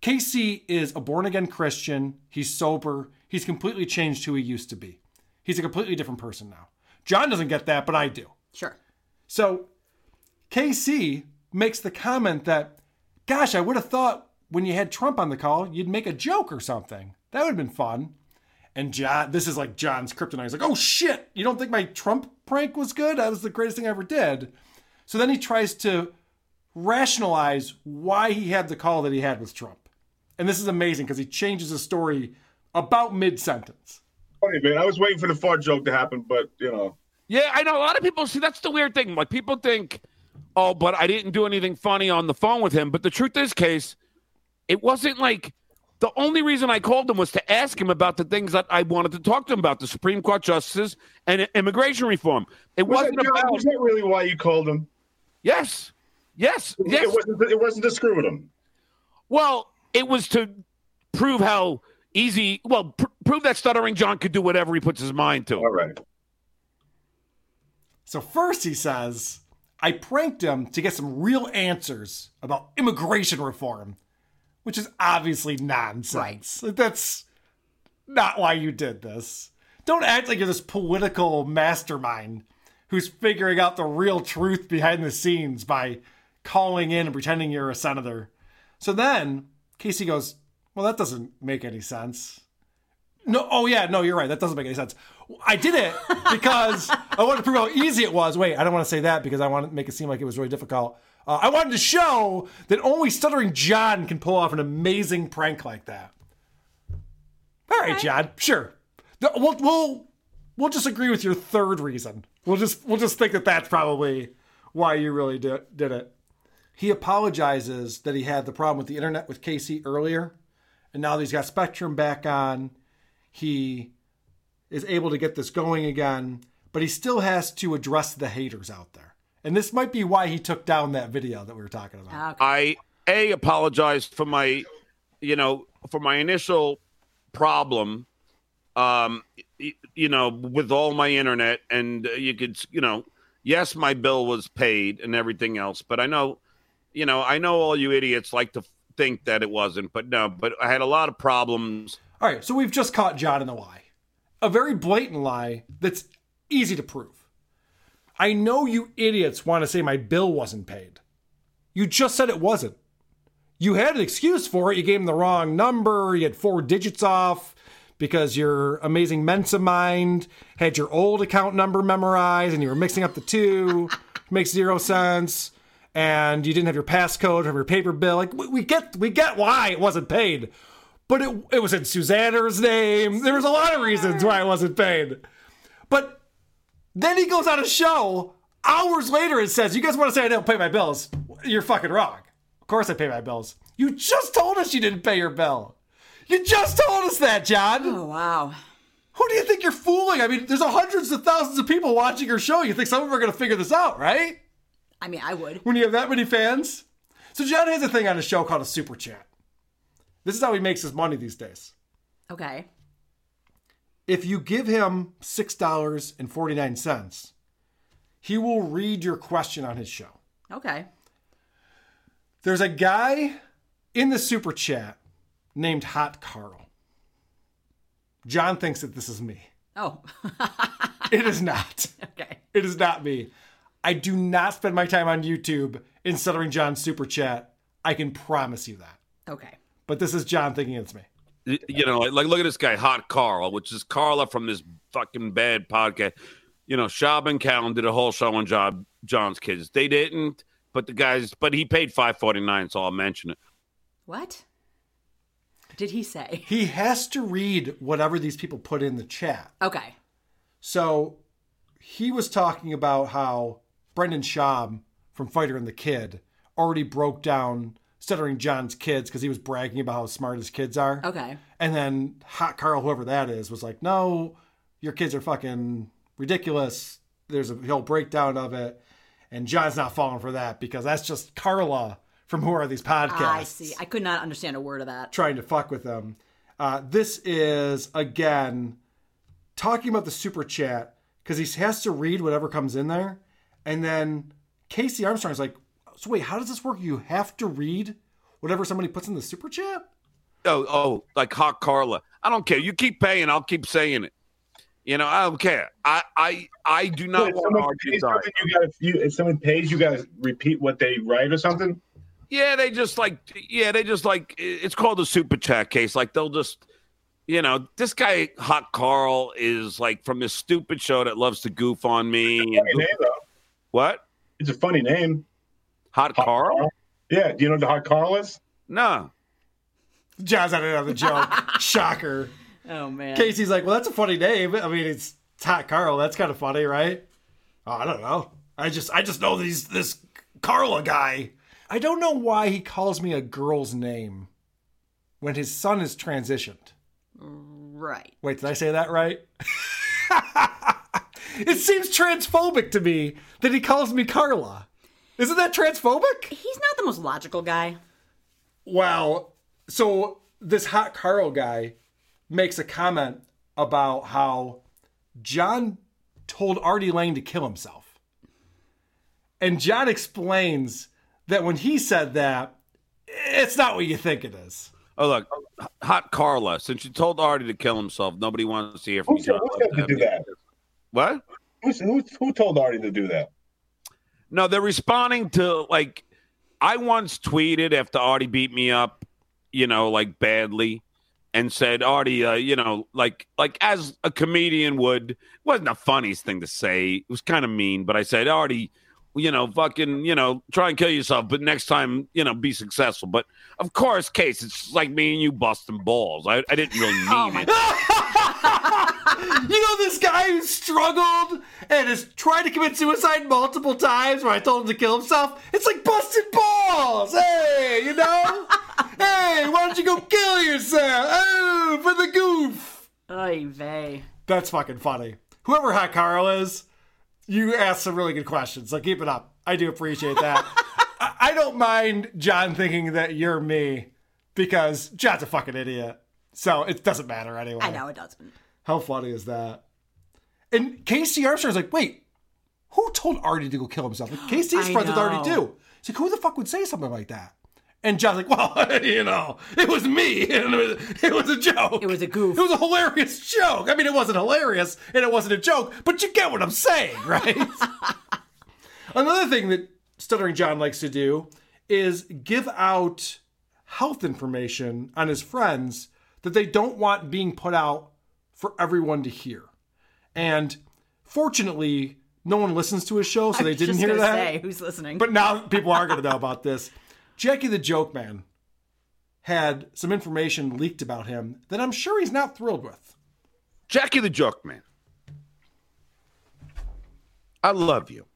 Casey is a born again Christian. He's sober. He's completely changed who he used to be. He's a completely different person now. John doesn't get that, but I do. Sure. So KC makes the comment that, gosh, I would have thought when you had Trump on the call, you'd make a joke or something. That would have been fun. And John, this is like John's kryptonite. He's like, oh shit, you don't think my Trump prank was good? That was the greatest thing I ever did. So then he tries to rationalize why he had the call that he had with Trump. And this is amazing because he changes the story about mid sentence. Funny, man. I was waiting for the fart joke to happen, but you know. Yeah, I know a lot of people see that's the weird thing. Like people think, oh, but I didn't do anything funny on the phone with him. But the truth is, case, it wasn't like the only reason I called him was to ask him about the things that I wanted to talk to him about the Supreme Court justices and immigration reform. It Was wasn't that, about. was that really why you called him? Yes, yes, yes. It wasn't. It wasn't to screw with him. Well, it was to prove how easy. Well, pr- prove that stuttering John could do whatever he puts his mind to. All right. So first he says, I pranked him to get some real answers about immigration reform, which is obviously nonsense. Like, That's not why you did this. Don't act like you're this political mastermind who's figuring out the real truth behind the scenes by calling in and pretending you're a senator. So then Casey goes, Well, that doesn't make any sense. No, oh yeah, no, you're right. That doesn't make any sense. I did it because I wanted to prove how easy it was. Wait, I don't want to say that because I want to make it seem like it was really difficult. Uh, I wanted to show that only stuttering John can pull off an amazing prank like that. All right, John, sure. We'll we'll we'll just agree with your third reason. We'll just we'll just think that that's probably why you really did did it. He apologizes that he had the problem with the internet with Casey earlier, and now that he's got Spectrum back on, he is able to get this going again, but he still has to address the haters out there. And this might be why he took down that video that we were talking about. I a apologized for my, you know, for my initial problem, um, you know, with all my internet, and uh, you could, you know, yes, my bill was paid and everything else, but I know, you know, I know all you idiots like to think that it wasn't, but no, but I had a lot of problems. All right, so we've just caught John in the lie. A very blatant lie that's easy to prove. I know you idiots want to say my bill wasn't paid. You just said it wasn't. You had an excuse for it. You gave him the wrong number. You had four digits off because your amazing Mensa mind had your old account number memorized and you were mixing up the two. [laughs] Makes zero sense. And you didn't have your passcode from your paper bill. Like we, we get we get why it wasn't paid. But it it was in Susanna's name. There was a lot of reasons why it wasn't paid. But then he goes on a show hours later and says, You guys want to say I don't pay my bills? You're fucking wrong. Of course I pay my bills. You just told us you didn't pay your bill. You just told us that, John. Oh, wow. Who do you think you're fooling? I mean, there's hundreds of thousands of people watching your show. You think some of them are going to figure this out, right? I mean, I would. When you have that many fans? So, John has a thing on his show called a super chat. This is how he makes his money these days. Okay. If you give him $6.49, he will read your question on his show. Okay. There's a guy in the super chat named Hot Carl. John thinks that this is me. Oh. [laughs] It is not. okay. It is not me. I do not spend my time on YouTube in Stuttering John's super chat. I can promise you that. Okay. But this is John thinking it's me. You know, like, like look at this guy, Hot Carl, which is Carla from this fucking bad podcast. You know, Schaub and Callen did a whole show on Job John's kids. They didn't, but the guys, but he paid five forty nine, so I'll mention it. What? did he say? He has to read whatever these people put in the chat. Okay. So he was talking about how Brendan Schaub from Fighter and the Kid already broke down Stuttering John's kids because he was bragging about how smart his kids are. Okay. And then Hot Carl, whoever that is, was like, no, your kids are fucking ridiculous. There's a whole breakdown of it. And John's not falling for that because that's just Carla from Who Are These Podcasts I see. I could not understand a word of that. trying to fuck with them. Uh, this is, again, talking about the super chat because he has to read whatever comes in there. And then Casey Armstrong's like, so wait, how does this work? You have to read whatever somebody puts in the super chat? Oh, oh, like Hot Carla. I don't care. You keep paying, I'll keep saying it. You know, I don't care. I I I do not If want to argue. sorry. you gotta, you, if someone pays, you gotta repeat what they write or something. Yeah, they just like yeah, they just like it's called a super chat case. Like they'll just you know, this guy Hot Carl is like from this stupid show that loves to goof on me. and- Funny name though. what? It's a funny name. Hot, Carl? Yeah. Do you know what the Hot Carl is? No. John's had another joke. [laughs] Shocker. Oh man. Casey's like, well, that's a funny name. I mean, it's Hot Carl. That's kind of funny, right? Oh, I don't know. I just, I just know these this Carla guy. I don't know why he calls me a girl's name when his son is transitioned. Right. Wait, did I say that right? [laughs] it seems transphobic to me that he calls me Carla. Isn't that transphobic? He's not the most logical guy. Well, so this hot Carl guy makes a comment about how John told Artie Lange to kill himself. And John explains that when he said that, it's not what you think it is. Oh look, Hot Carla. Since you told Artie to kill himself, nobody wants to hear from Who you. said, who said to do that? What? Who, who, who told Artie to do that? No, they're responding to like I once tweeted after Artie beat me up, you know, like badly, and said, Artie, uh, you know, like like as a comedian would, wasn't the funniest thing to say. It was kind of mean, but I said, Artie, you know, fucking, you know, try and kill yourself, but next time, you know, be successful. But of course, case, it's like me and you busting balls. I, I didn't really [laughs] oh, mean it. [laughs] you know this guy who struggled and has tried to commit suicide multiple times where I told him to kill himself? It's like busted balls! Hey, you know? [laughs] hey, why don't you go kill yourself? Oh, for the goof! Oy vey. That's fucking funny. Whoever Hot Carl is, you asked some really good questions, so keep it up. I do appreciate that. [laughs] I, I don't mind John thinking that you're me because John's a fucking idiot. So it doesn't matter anyway. I know it doesn't. How funny is that? And Casey Armstrong's like, wait, who told Artie to go kill himself? Like, Casey's friends with Artie too. He's like, who the fuck would say something like that? And John's like, well, [laughs] you know, it was me, [laughs] and it was, it was a joke. It was a goof. It was a hilarious joke. I mean, it wasn't hilarious, and it wasn't a joke, but you get what I'm saying, [laughs] right? Another thing that Stuttering John likes to do is give out health information on his friends that they don't want being put out for everyone to hear. And fortunately, no one listens to his show, so they didn't hear that. say, who's listening? But now people are going to know about this. Jackie the Joke Man had some information leaked about him that I'm sure he's not thrilled with. Jackie the Joke Man. I love you.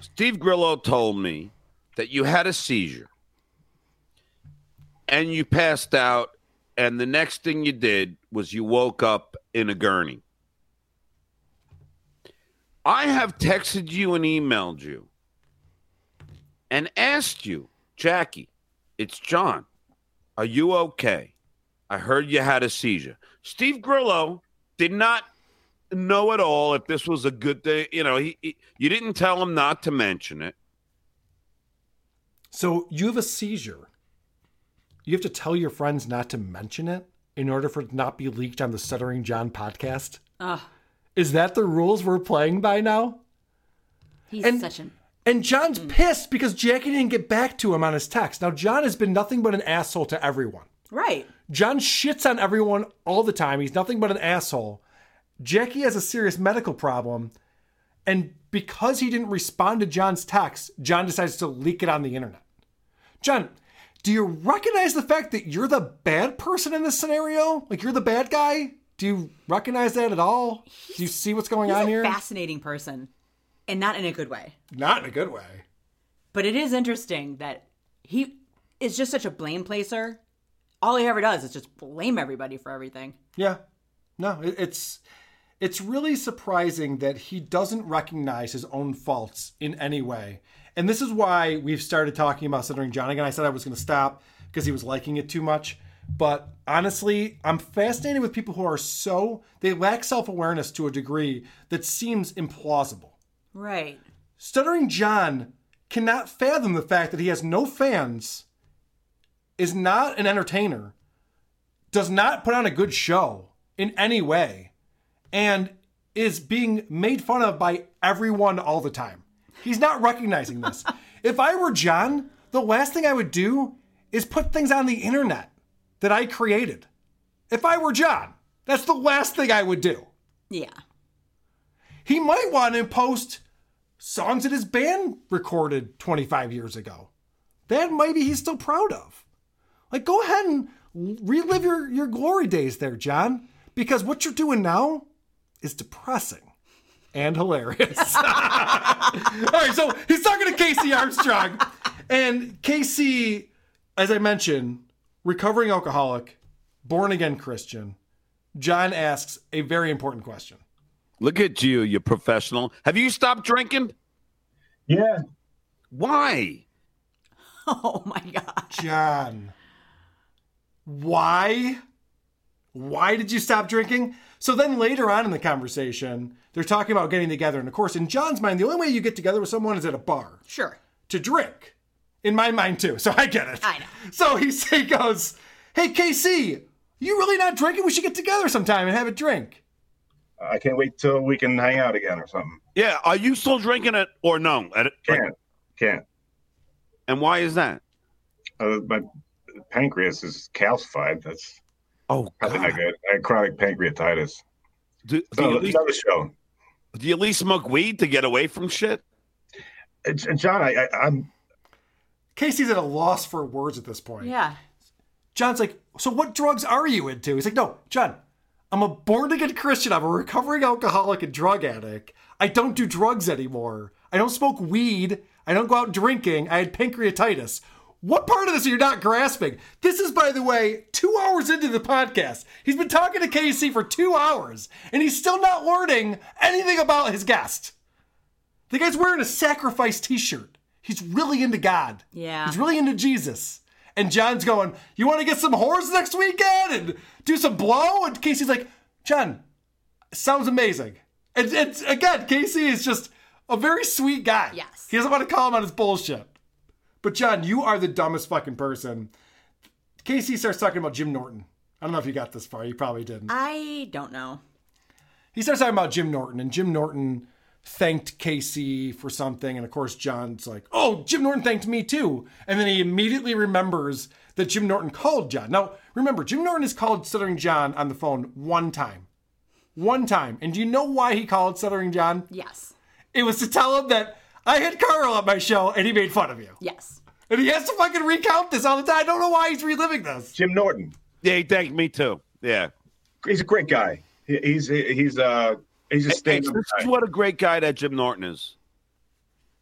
Steve Grillo told me that you had a seizure and you passed out, and the next thing you did was you woke up in a gurney. I have texted you and emailed you and asked you, Jackie, it's John. Are you okay? I heard you had a seizure. Steve Grillo did not know at all if this was a good thing. You know, he, he you didn't tell him not to mention it. So you have a seizure. You have to tell your friends not to mention it in order for it to not be leaked on the Stuttering John podcast. Ugh. Is that the rules we're playing by now? He's And- such an. And John's mm. pissed because Jackie didn't get back to him on his text. Now, John has been nothing but an asshole to everyone. Right. John shits on everyone all the time. He's nothing but an asshole. Jackie has a serious medical problem. And because he didn't respond to John's text, John decides to leak it on the internet. John, do you recognize the fact that you're the bad person in this scenario? Like you're the bad guy? Do you recognize that at all? Do you see what's going He's on a here? fascinating person, and not in a good way. Not in a good way. But it is interesting that he is just such a blame placer. All he ever does is just blame everybody for everything. Yeah. No, it's it's really surprising that he doesn't recognize his own faults in any way. And this is why we've started talking about Stuttering John again. I said I was going to stop because he was liking it too much. But honestly, I'm fascinated with people who are so they lack self-awareness to a degree that seems implausible. Right. Stuttering John cannot fathom the fact that he has no fans, is not an entertainer, does not put on a good show in any way, and is being made fun of by everyone all the time. He's not recognizing this. [laughs] if I were John, the last thing I would do is put things on the internet that I created. If I were John, that's the last thing I would do. Yeah. He might want to post songs that his band recorded 25 years ago. That maybe he's still proud of. Like, go ahead and relive your, your glory days there, John, because what you're doing now is depressing and hilarious. [laughs] All right, so he's talking to Casey Armstrong. And Casey, as I mentioned, recovering alcoholic, born again Christian. John asks a very important question. Look at you, you professional. Have you stopped drinking? Yeah. Why? [laughs] Oh my god. John. Why? Why did you stop drinking? So then later on in the conversation, they're talking about getting together. And of course, in John's mind, the only way you get together with someone is at a bar Sure. to drink. In my mind, too. So I get it. I know. So he, [laughs] he goes, Hey, KC, you really not drinking? We should get together sometime and have a drink. I can't wait till we can hang out again or something. Yeah. Are you still drinking it or no? At- Can't. Can't. And why is that? Uh, my pancreas is calcified. That's oh probably not good. I had chronic pancreatitis. Do, do, So, you at least, another show. do you at least smoke weed to get away from shit? Uh, John, I, I, I'm Casey's at a loss for words at this point. Yeah. John's like, So what drugs are you into? He's like, No, John, I'm a born again Christian. I'm a recovering alcoholic and drug addict. I don't do drugs anymore. I don't smoke weed. I don't go out drinking. I had pancreatitis. What part of this are you not grasping? This is, by the way, two hours into the podcast. He's been talking to Casey for two hours, and he's still not learning anything about his guest. The guy's wearing a sacrifice t shirt. He's really into God. Yeah. He's really into Jesus. And John's going, You want to get some whores next weekend and do some blow? And Casey's like, John, sounds amazing. And, and again, Casey is just a very sweet guy. Yes. He doesn't want to call him on his bullshit. But John, you are the dumbest fucking person. Casey starts talking about Jim Norton. I don't know if you got this far. You probably didn't. I don't know. He starts talking about Jim Norton, and Jim Norton thanked Casey for something. And of course, John's like, Oh, Jim Norton thanked me too. And then he immediately remembers that Jim Norton called John. Now, remember, Jim Norton has called Stuttering John on the phone one time. One time. And do you know why he called Stuttering John? Yes. It was to tell him that I had Carl at my show and he made fun of you. Yes. And he has to fucking recount this all the time. I don't know why he's reliving this. Jim Norton. Yeah, he thanked me too. Yeah. He's a great guy. He's he's uh he's a Hey, this is what a great guy that Jim Norton is.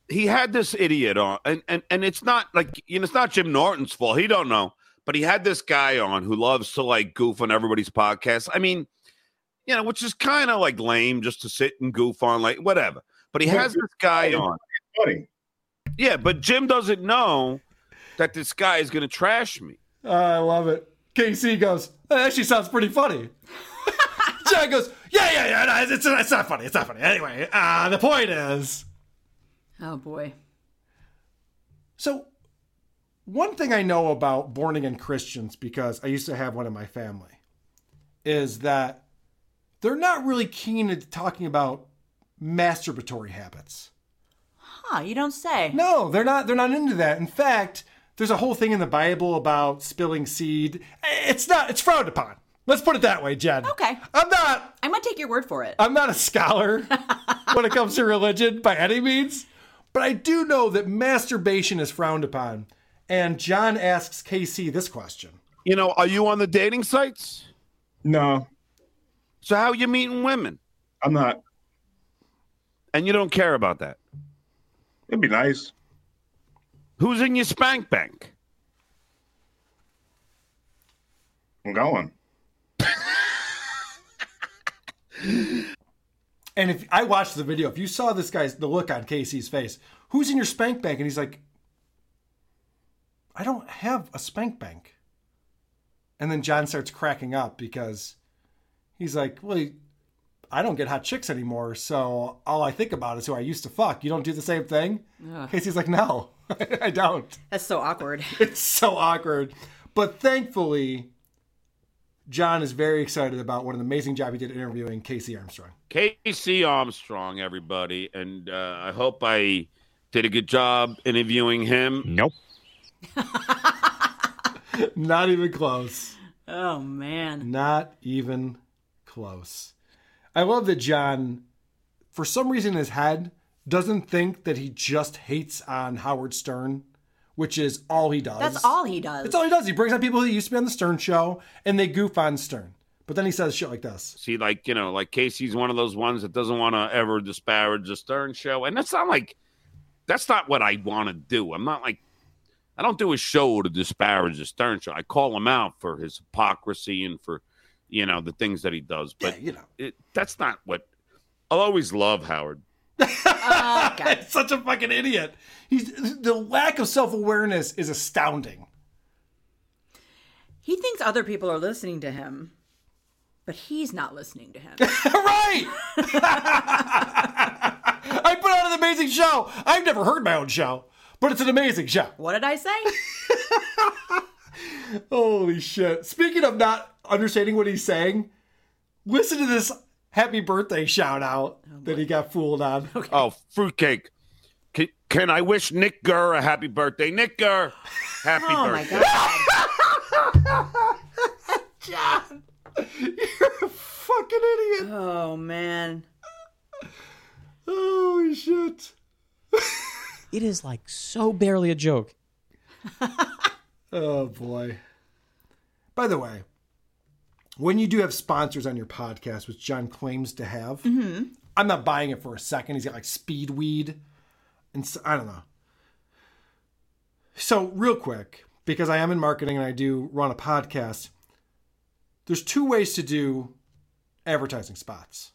He had this idiot on, and, and and it's not like you know, it's not Jim Norton's fault. He don't know, but he had this guy on who loves to like goof on everybody's podcast. I mean, you know, which is kind of like lame just to sit and goof on, like whatever. But he has this guy on. Funny. Yeah, but Jim doesn't know that this guy is going to trash me. Uh, I love it. KC goes, that actually sounds pretty funny. [laughs] John goes, yeah, yeah, yeah, no, it's, it's not funny. It's not funny. Anyway, uh, the point is. Oh boy. So, one thing I know about born again Christians, because I used to have one in my family, is that they're not really keen at talking about masturbatory habits. Huh, you don't say. No, they're not. They're not into that. In fact, there's a whole thing in the Bible about spilling seed. It's not. It's frowned upon. Let's put it that way, Jen. Okay. I'm not. I'm gonna take your word for it. I'm not a scholar [laughs] when it comes to religion by any means, but I do know that masturbation is frowned upon. And John asks KC this question. You know, are you on the dating sites? No. So how you meeting women? I'm not. And you don't care about that? It'd be nice. Who's in your spank bank? I'm going. And if I watched the video, if you saw this guy's the look on Casey's face, who's in your spank bank? And he's like, I don't have a spank bank. And then John starts cracking up because he's like, Well, I don't get hot chicks anymore, so all I think about is who I used to fuck. You don't do the same thing? Ugh. Casey's like, No, [laughs] I don't. That's so awkward. It's so awkward. But thankfully, John is very excited about what an amazing job he did interviewing Casey Armstrong. Casey Armstrong, everybody, and uh, I hope I did a good job interviewing him. Nope. [laughs] Not even close. Oh man. Not even close. I love that John, for some reason in his head, doesn't think that he just hates on Howard Stern, which is all he does. That's all he does. That's all he does. He brings on people who used to be on the Stern show and they goof on Stern. But then he says shit like this. See, like you know, like Casey's one of those ones that doesn't want to ever disparage the Stern show, and that's not like that's not what I want to do. I'm not like I don't do a show to disparage the Stern show. I call him out for his hypocrisy and for you know the things that he does. But you know, it, that's not what I'll always love Howard. Uh, [laughs] such a fucking idiot. He's the lack of self awareness is astounding. He thinks other people are listening to him, but he's not listening to him. [laughs] right. [laughs] I put on an amazing show. I've never heard my own show, but it's an amazing show. What did I say? Holy shit. Speaking of not understanding what he's saying, listen to this happy birthday shout out that he got fooled on. [laughs] Oh, fruitcake. Can, can I wish Nick Gurr a happy birthday? Nick Gurr, happy Oh my birthday. [laughs] John, you're a fucking idiot. Oh man. Holy shit. [laughs] It is like so barely a joke. Oh boy. By the way, when you do have sponsors on your podcast, which John claims to have, Mhm. I'm not buying it for a second. He's got like speed weed, and so, I don't know. So real quick, because I am in marketing and I do run a podcast, there's two ways to do advertising spots.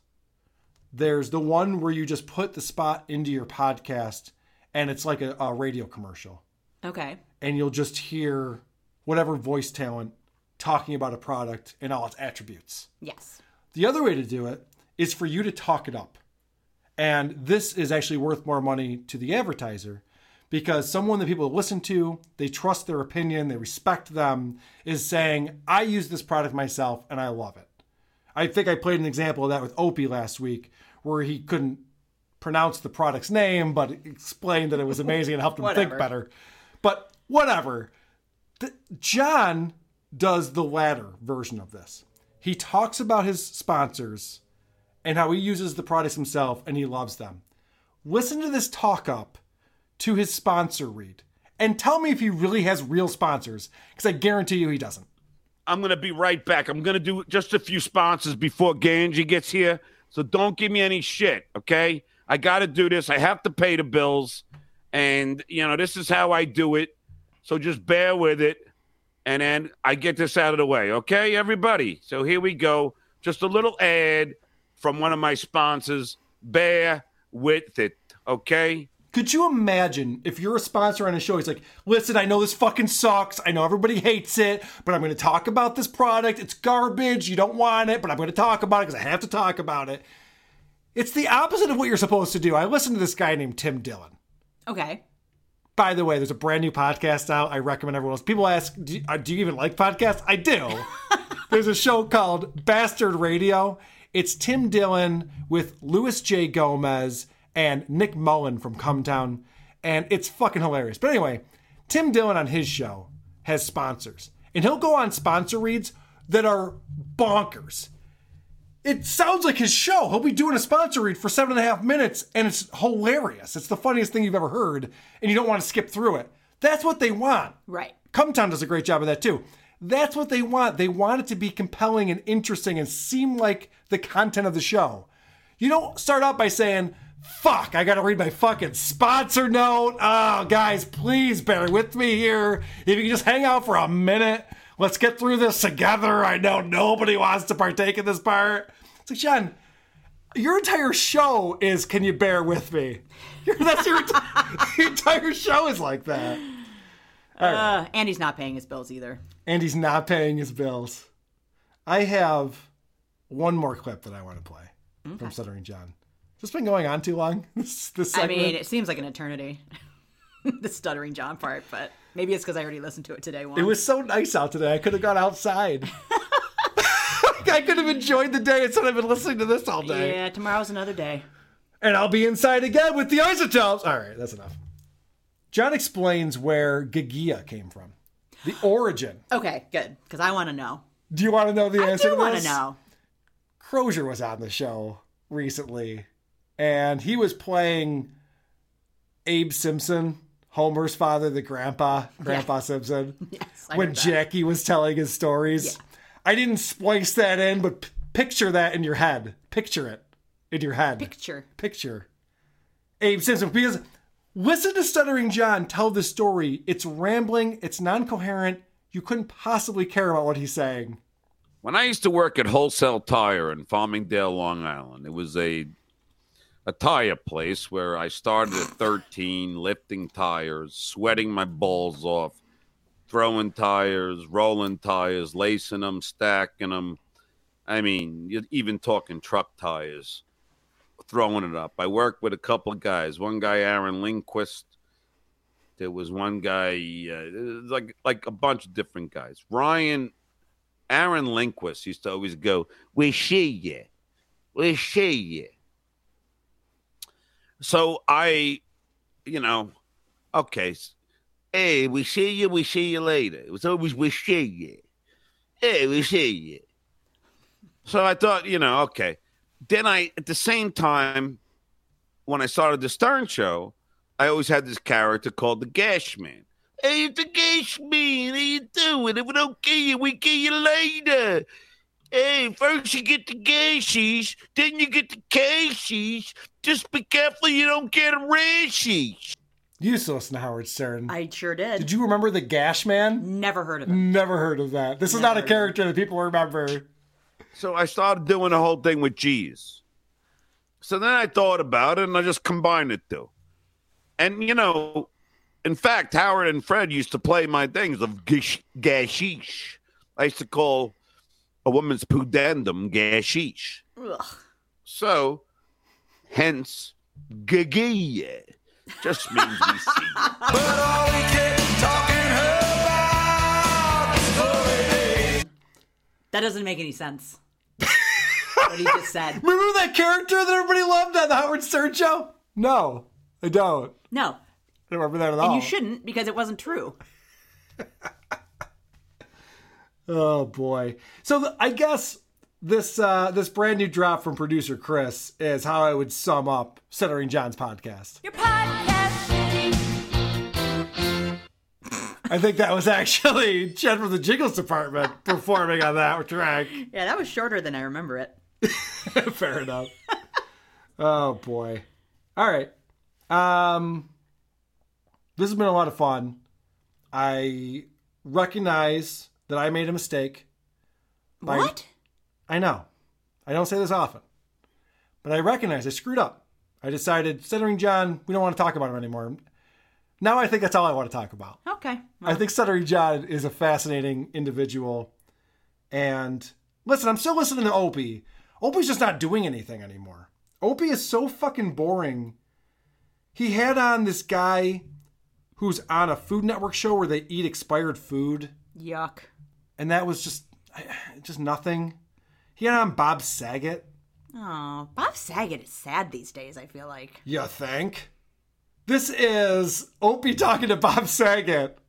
There's the one where you just put the spot into your podcast, and it's like a, a radio commercial Okay. and you'll just hear whatever voice talent talking about a product and all its attributes. Yes. The other way to do it is for you to talk it up. And this is actually worth more money to the advertiser because someone that people listen to, they trust their opinion, they respect them, is saying, I use this product myself and I love it. I think I played an example of that with Opie last week where he couldn't pronounce the product's name, but explained that it was amazing and helped him think better. But whatever. The, John does the latter version of this. He talks about his sponsors and how he uses the products himself and he loves them. Listen to this talk up to his sponsor read and tell me if he really has real sponsors because I guarantee you he doesn't. I'm going to be right back. I'm going to do just a few sponsors before Ganji gets here. So don't give me any shit, okay? I got to do this. I have to pay the bills. And, you know, this is how I do it. So just bear with it. And then I get this out of the way, okay, everybody? So here we go. Just a little ad from one of my sponsors. Bear with it, okay? Could you imagine if you're a sponsor on a show? He's like, listen, I know this fucking sucks. I know everybody hates it, but I'm going to talk about this product. It's garbage. You don't want it, but I'm going to talk about it because I have to talk about it. It's the opposite of what you're supposed to do. I listened to this guy named Tim Dillon. Okay. By the way, there's a brand new podcast out. I recommend everyone else. People ask, do you, uh, do you even like podcasts? I do. [laughs] there's a show called Bastard Radio. It's Tim Dillon with Louis J. Gomez and Nick Mullen from Cumtown. And it's fucking hilarious. But anyway, Tim Dillon on his show has sponsors. And he'll go on sponsor reads that are bonkers. It sounds like his show. He'll be doing a sponsor read for seven and a half minutes, and it's hilarious. It's the funniest thing you've ever heard, and you don't want to skip through it. That's what they want. Right. Cumtown does a great job of that too. That's what they want. They want it to be compelling and interesting and seem like the content of the show. You don't start out by saying, fuck, I gotta read my fucking sponsor note. Oh, guys, please bear with me here. If you can just hang out for a minute, let's get through this together. I know nobody wants to partake in this part. It's like, John, your entire show is can you bear with me? [laughs] That's your, [laughs] your entire show is like that. Right. Uh, Andy's not paying his bills either. And he's not paying his bills. I have one more clip that I want to play from Stuttering John. Has this been going on too long? [laughs] This, this I mean, it seems like an eternity. [laughs] the stuttering John part, but maybe it's because I already listened to it today. Once. it was so nice out today. I could have gone outside. [laughs] I could have enjoyed the day instead of been listening to this all day. Yeah, tomorrow's another day. And I'll be inside again with the isotopes. All right, that's enough. John explains where Gagia came from, the origin. Okay, good. Because I want to know. Do you want to know the I answer do want to know. Crozier was on the show recently, and he was playing Abe Simpson, Homer's father, the grandpa, Grandpa [laughs] Simpson. Yes, when. Jackie was telling his stories. I didn't splice that in, but p- picture that in your head. Picture it in your head. Picture. Picture. Abe Simpson. Because listen to Stuttering John tell the story. It's rambling, it's non coherent. You couldn't possibly care about what he's saying. When I used to work at Wholesale Tire in Farmingdale, Long Island, it was a a tire place where I started at 13, lifting tires, sweating my balls off, throwing tires, rolling tires, lacing them, stacking them. I mean, you're even talking truck tires, throwing it up. I worked with a couple of guys. One guy, Aaron Lindquist. There was one guy, uh, like like a bunch of different guys. Ryan Aaron Lindquist used to always go, "We see you, we see you." So I, you know, okay, hey, we see you, we see you later. It was always we see you, hey, we see you. So I thought, you know, okay. Then I, at the same time, when I started the Stern Show, I always had this character called the Gash Man. Hey, it's the Gash Man. How you doing? If we don't kill you, we kill you later. Hey, first you get the gashies, then you get the cashies. Just be careful you don't get a rashies. You used to listen to Howard Stern. I sure did. Did you remember the Gash Man? Never heard of him. Never heard of that. This is not a character that people remember. So I started doing the whole thing with G's. So then I thought about it and I just combined it two. And you know, in fact, Howard and Fred used to play my things of gish, gashish. I used to call a woman's pudendum gashish. Ugh. So, hence, gagia. Just means we see. [laughs] That doesn't make any sense. [laughs] what he just said. Remember that character that everybody loved on the Howard Stern show? No, I don't. No. I don't remember that at And all. you shouldn't because it wasn't true. [laughs] Oh boy. So th- I guess this uh, this brand new drop from producer Chris is how I would sum up Stuttering John's podcast. Your podcast. I think that was actually Chad from the Jiggles department performing on that track. Yeah, that was shorter than I remember it. [laughs] Fair enough. oh boy. All right. Um this has been a lot of fun. I recognize that I made a mistake. by- What? I know. I don't say this often. But I recognize I screwed up. I decided, Stuttering John, we don't want to talk about him anymore. Now I think that's all I want to talk about. Okay. I think Stuttering John is a fascinating individual. And listen, I'm still listening to Opie. Opie's just not doing anything anymore. Opie is so fucking boring. He had on this guy who's on a Food Network show where they eat expired food, Yuck. and that was just just nothing. He had on Bob Saget. Oh, Bob Saget is sad these days, I feel like. You think? This is Opie talking to Bob Saget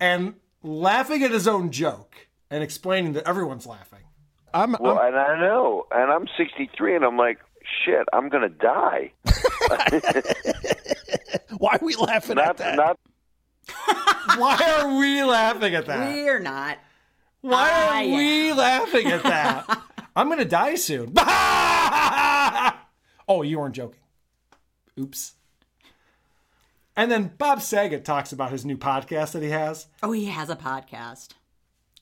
and laughing at his own joke and explaining that everyone's laughing. I'm, well, and I know, and I'm 63, and I'm like, shit, I'm gonna die. [laughs] Why are we laughing not, at that? Not, [laughs] Why are we laughing at that? We're not. Why are I we laughing at that? [laughs] I'm gonna die soon. oh, you weren't joking. Oops. And then Bob Saget talks about his new podcast that he has. Oh, he has a podcast.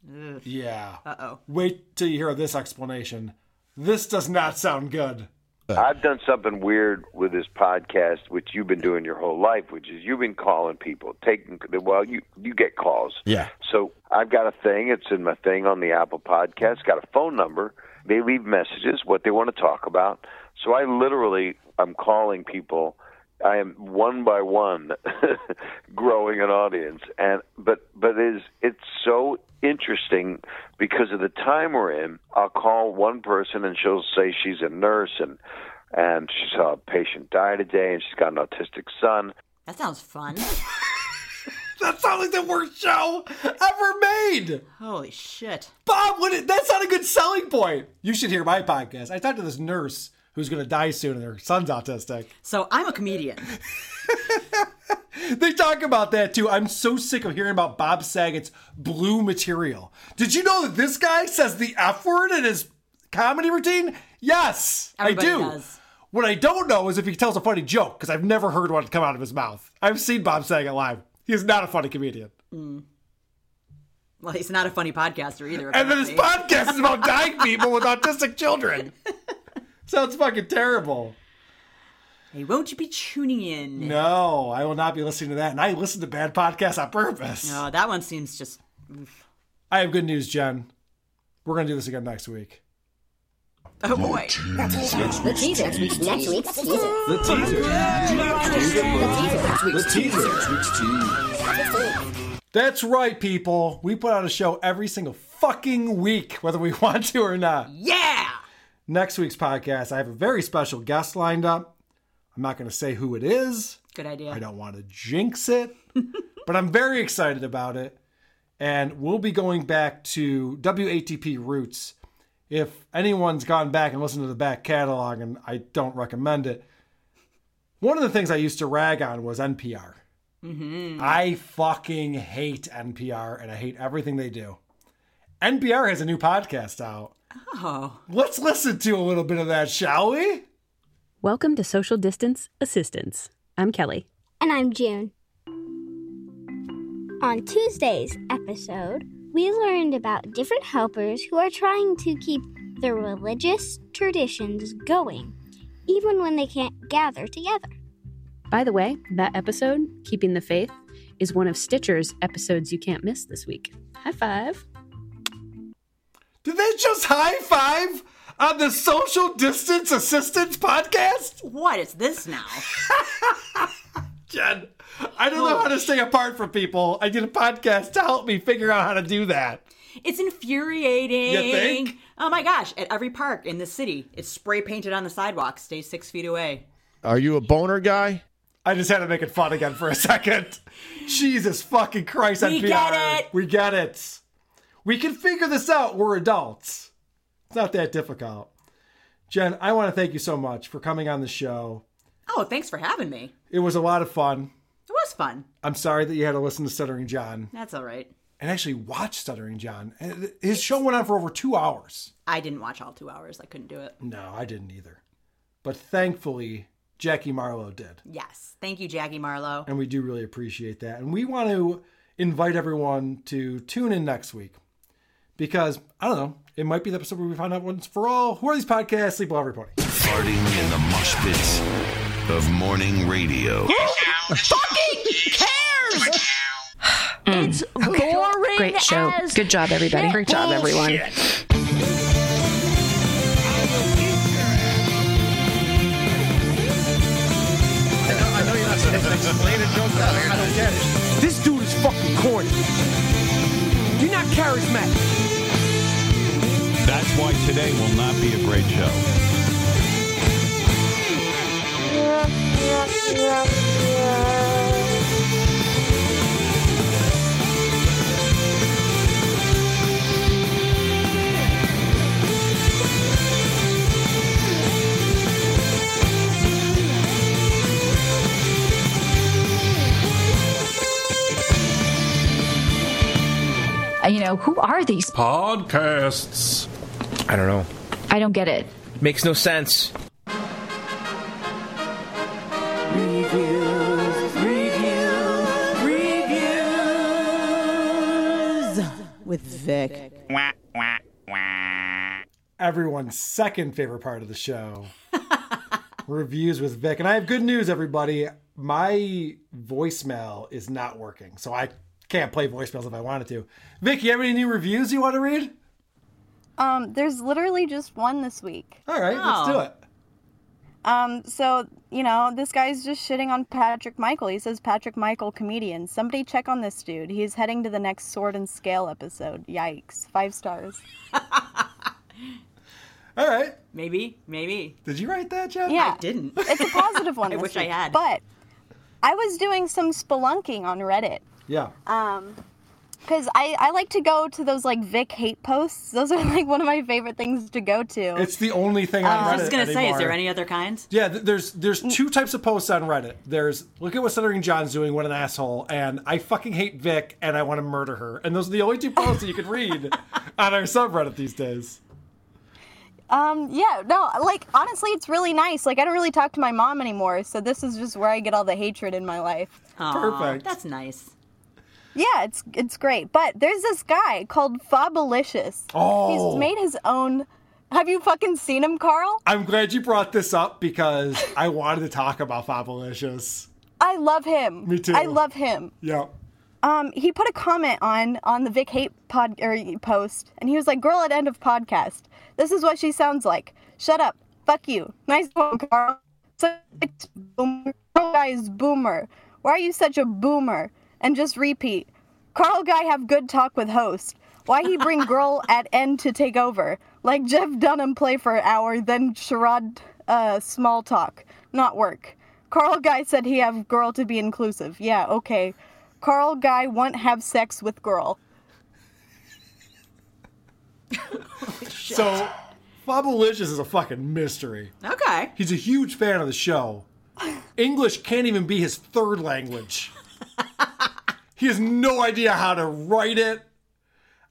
Ugh. Yeah. Uh oh. Wait till you hear this explanation. This does not sound good. I've done something weird with this podcast, which you've been doing your whole life, which is you've been calling people, taking well, you you get calls. Yeah. So I've got a thing. It's in my thing on the Apple Podcast. Got a phone number. They leave messages what they want to talk about. So I literally I'm calling people. I am one by one [laughs] growing an audience, and but but it is it's so interesting because of the time we're in. I'll call one person and she'll say she's a nurse and and she saw a patient die today and she's got an autistic son. That sounds fun. [laughs] That sounds like the worst show ever made. Holy shit. Bob, what is, that's not a good selling point. You should hear my podcast. I talked to this nurse who's going to die soon and her son's autistic. So I'm a comedian. [laughs] They talk about that too. I'm so sick of hearing about Bob Saget's blue material. Did you know that this guy says the F word in his comedy routine? Yes, Everybody I do. does. What I don't know is if he tells a funny joke, because I've never heard one come out of his mouth. I've seen Bob Saget live. He is not a funny comedian. Mm. Well, he's not a funny podcaster either. And then his podcast is about dying people with [laughs] autistic children. [laughs] Sounds fucking terrible. Hey, won't you be tuning in? No, I will not be listening to that. And I listen to bad podcasts on purpose. No, that one seems just. I have good news, Jen. We're going to do this again next week. Oh boy. The teaser. Next week's next week's teaser. The teaser. The teaser. Next week's teaser. That's right, people. We put out a show every single fucking week, whether we [laughs] want to or not. Yeah! Next week's podcast, I have a very special guest lined up. I'm not going to say who it is. Good idea. I don't want to jinx it, [laughs] but I'm very excited about it. And we'll be going back to WATP roots. If anyone's gone back and listened to the back catalog, and I don't recommend it, one of the things I used to rag on was NPR. Mm-hmm. I fucking hate NPR and I hate everything they do. NPR has a new podcast out. Oh. Let's listen to a little bit of that, shall we? Welcome to Social Distance Assistance. I'm Kelly. And I'm June. On Tuesday's episode, we learned about different helpers who are trying to keep their religious traditions going, even when they can't gather together. By the way, that episode, Keeping the Faith, is one of Stitcher's episodes you can't miss this week. High five. Did they just high five on the Social Distance Assistance podcast? What is this now? [laughs] Jen, I don't know how to stay apart from people. I did a podcast to help me figure out how to do that. It's infuriating. You think? Oh my gosh! At every park in the city, it's spray painted on the sidewalk. Stay six feet away. Are you a boner guy? I just had to make it fun again for a second. [laughs] Jesus fucking Christ, We NPR. get it. We get it. We can figure this out. We're adults. It's not that difficult. Jen, I want to thank you so much for coming on the show. Oh, thanks for having me. It was a lot of fun. It was fun. I'm sorry that you had to listen to Stuttering John That's all right. and actually watch Stuttering John. His show went on for over two hours. I didn't watch all two hours. I couldn't do it. No, I didn't either. But thankfully, Jackie Marlowe did. Yes. Thank you, Jackie Marlowe. And we do really appreciate that. And we want to invite everyone to tune in next week because, I don't know, it might be the episode where we find out once for all who are these podcasts, Sleep Well Everybody. Farting in the mosh pits of morning radio. Who [laughs] fucking cares? [sighs] Mm. It's boring Great show. as Good job, everybody. Great job, everyone. I know, you're not supposed to explain a joke out here. I don't get it. This dude is fucking corny. You're not charismatic. That's why today will not be a great show. You know, who are these podcasts? I don't know. I don't get it. Makes no sense. Reviews, reviews, reviews with Vic. Everyone's second favorite part of the show. [laughs] Reviews with Vic. And I have good news, everybody. My voicemail is not working. So I can't play voicemails if I wanted to. Vic, you have any new reviews you want to read? Um, there's literally just one this week. All right, let's do it. Um, so you know, this guy's just shitting on Patrick Michael. He says Patrick Michael comedian. Somebody check on this dude. He's heading to the next Sword and Scale episode. Yikes! Five stars. [laughs] All right. Maybe, maybe. Did you write that, Jeff? Yeah, I didn't. It's a positive one. [laughs] I this wish I had. But I was doing some spelunking on Reddit. Yeah. Um, because I, I like to go to those like Vic hate posts. Those are [laughs] like one of my favorite things to go to. It's the only thing on Uh, Reddit. I was just gonna say, is there any other kinds? Yeah, th- there's there's two types of posts on Reddit. There's look at what Stuttering John's doing, what an asshole, and I fucking hate Vic and I want to murder her. And those are the only two posts that you can read [laughs] on our subreddit these days. Um, yeah, no, like honestly, it's really nice. Like I don't really talk to my mom anymore, so this is just where I get all the hatred in my life. Aw, That's nice. Yeah, it's it's great. But there's this guy called Fabulicious. Oh. He's made his own. Have you fucking seen him, Carl? I'm glad you brought this up because I wanted to talk about Fabulicious. I love him. Me too. I love him. Yeah. Um, he put a comment on on the Vic Hate pod or post, and he was like, "Girl at end of podcast. This is what she sounds like. Shut up. Fuck you. Nice one, Carl. Such a boomer. Carl guy is boomer. Why are you such a boomer? And just repeat. Carl guy have good talk with host. Why he bring [laughs] girl at end to take over? Like Jeff Dunham play for an hour, then charade uh, small talk, not work. Carl guy said he have girl to be inclusive. Yeah, okay. Carl guy won't have sex with girl. So Fabulicious is a fucking mystery. Okay. He's a huge fan of the show. English can't even be his third language. He has no idea how to write it.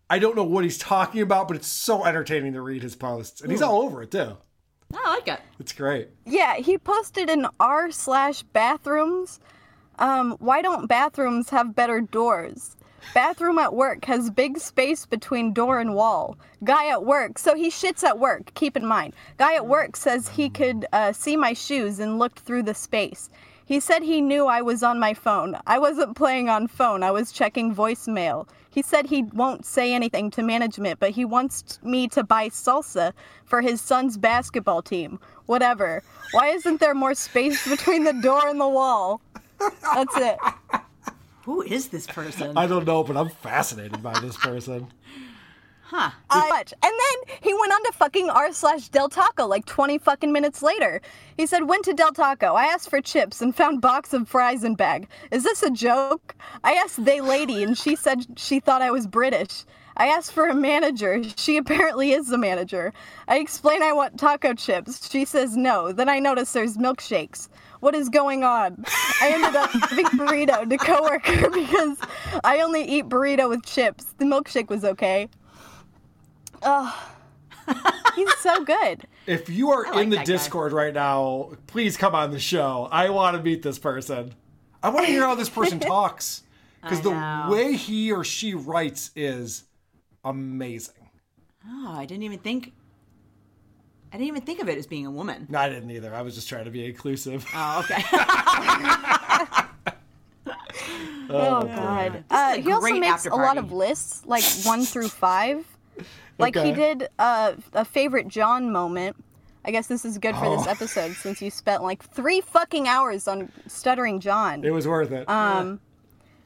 I don't know what he's talking about, but it's so entertaining to read his posts. And he's all over it too. I like it. It's great. Yeah, he posted an r slash bathrooms. Um, why don't bathrooms have better doors? Bathroom at work has big space between door and wall. Guy at work, so he shits at work. Keep in mind, guy at work says he could uh, see my shoes and looked through the space. He said he knew I was on my phone. I wasn't playing on phone. I was checking voicemail. He said he won't say anything to management, but he wants me to buy salsa for his son's basketball team. Whatever. Why isn't there more space [laughs] between the door and the wall? That's it. Who is this person? I don't know, but I'm fascinated by this person. Huh. Much. And then he went on to fucking r slash Del Taco like 20 fucking minutes later. He said, went to Del Taco. I asked for chips and found box of fries in bag. Is this a joke? I asked they lady and she said she thought I was British. I asked for a manager. She apparently is the manager. I explain I want taco chips. She says no. Then I notice there's milkshakes. What is going on? I ended up giving [laughs] burrito to coworker [laughs] because I only eat burrito with chips. The milkshake was okay. Oh, he's so good. [laughs] If you are like in the that guy. Discord right now, please come on the show. I want to meet this person. I want to hear how this person [laughs] talks because the know. way he or she writes is amazing. Oh, I didn't even think. I didn't even think of it as being a woman. No, I didn't either. I was just trying to be inclusive. Oh, okay. [laughs] Oh, boy. god. Uh, he also makes a lot of lists, like one through five. Like Okay. he did uh, a favorite John moment. I guess this is good for this Oh. episode since you spent like three fucking hours on stuttering John. It was worth it. Um,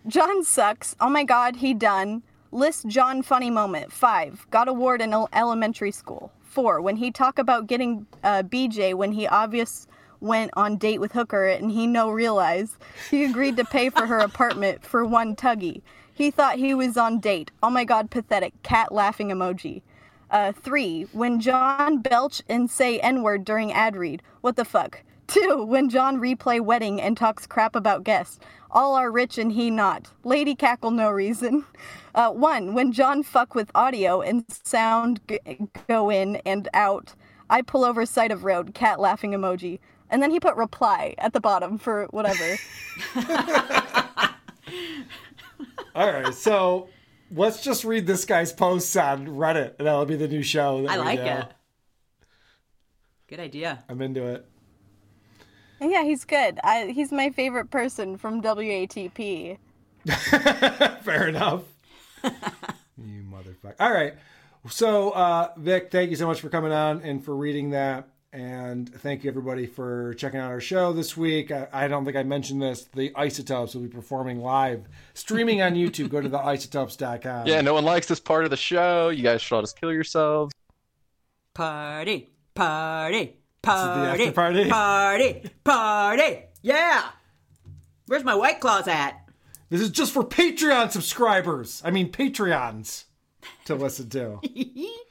John sucks. Oh my god, he done. List John funny moment. Five. Got award in elementary school. Four. When he talk about getting uh, BJ when he obvious went on date with hooker and he no realize he agreed to pay for her [laughs] apartment for one tuggy. He thought he was on date. Oh my god, pathetic. Cat laughing emoji. Uh, three, when John belch and say N word during ad read. What the fuck? Two, when John replay wedding and talks crap about guests. All are rich and he not. Lady cackle no reason. Uh, one, when John fuck with audio and sound g- go in and out, I pull over side of road, cat laughing emoji. And then he put reply at the bottom for whatever. [laughs] [laughs] All right, so let's just read this guy's posts on Reddit, and that'll be the new show. that I we like do. it. Good idea. I'm into it. yeah, he's good. I, he's my favorite person from WATP. [laughs] Fair enough. [laughs] you motherfucker. All right. So, uh, Vic, thank you so much for coming on and for reading that. And thank you, everybody, for checking out our show this week. I, I don't think I mentioned this. The Isotopes will be performing live, streaming on YouTube. Go to theisotopes.com. Yeah, no one likes this part of the show. You guys should all just kill yourselves. Party, party, the party, party? party, party. Yeah. Where's my white claws at? This is just for Patreon subscribers. I mean, Patreons to listen to. [laughs]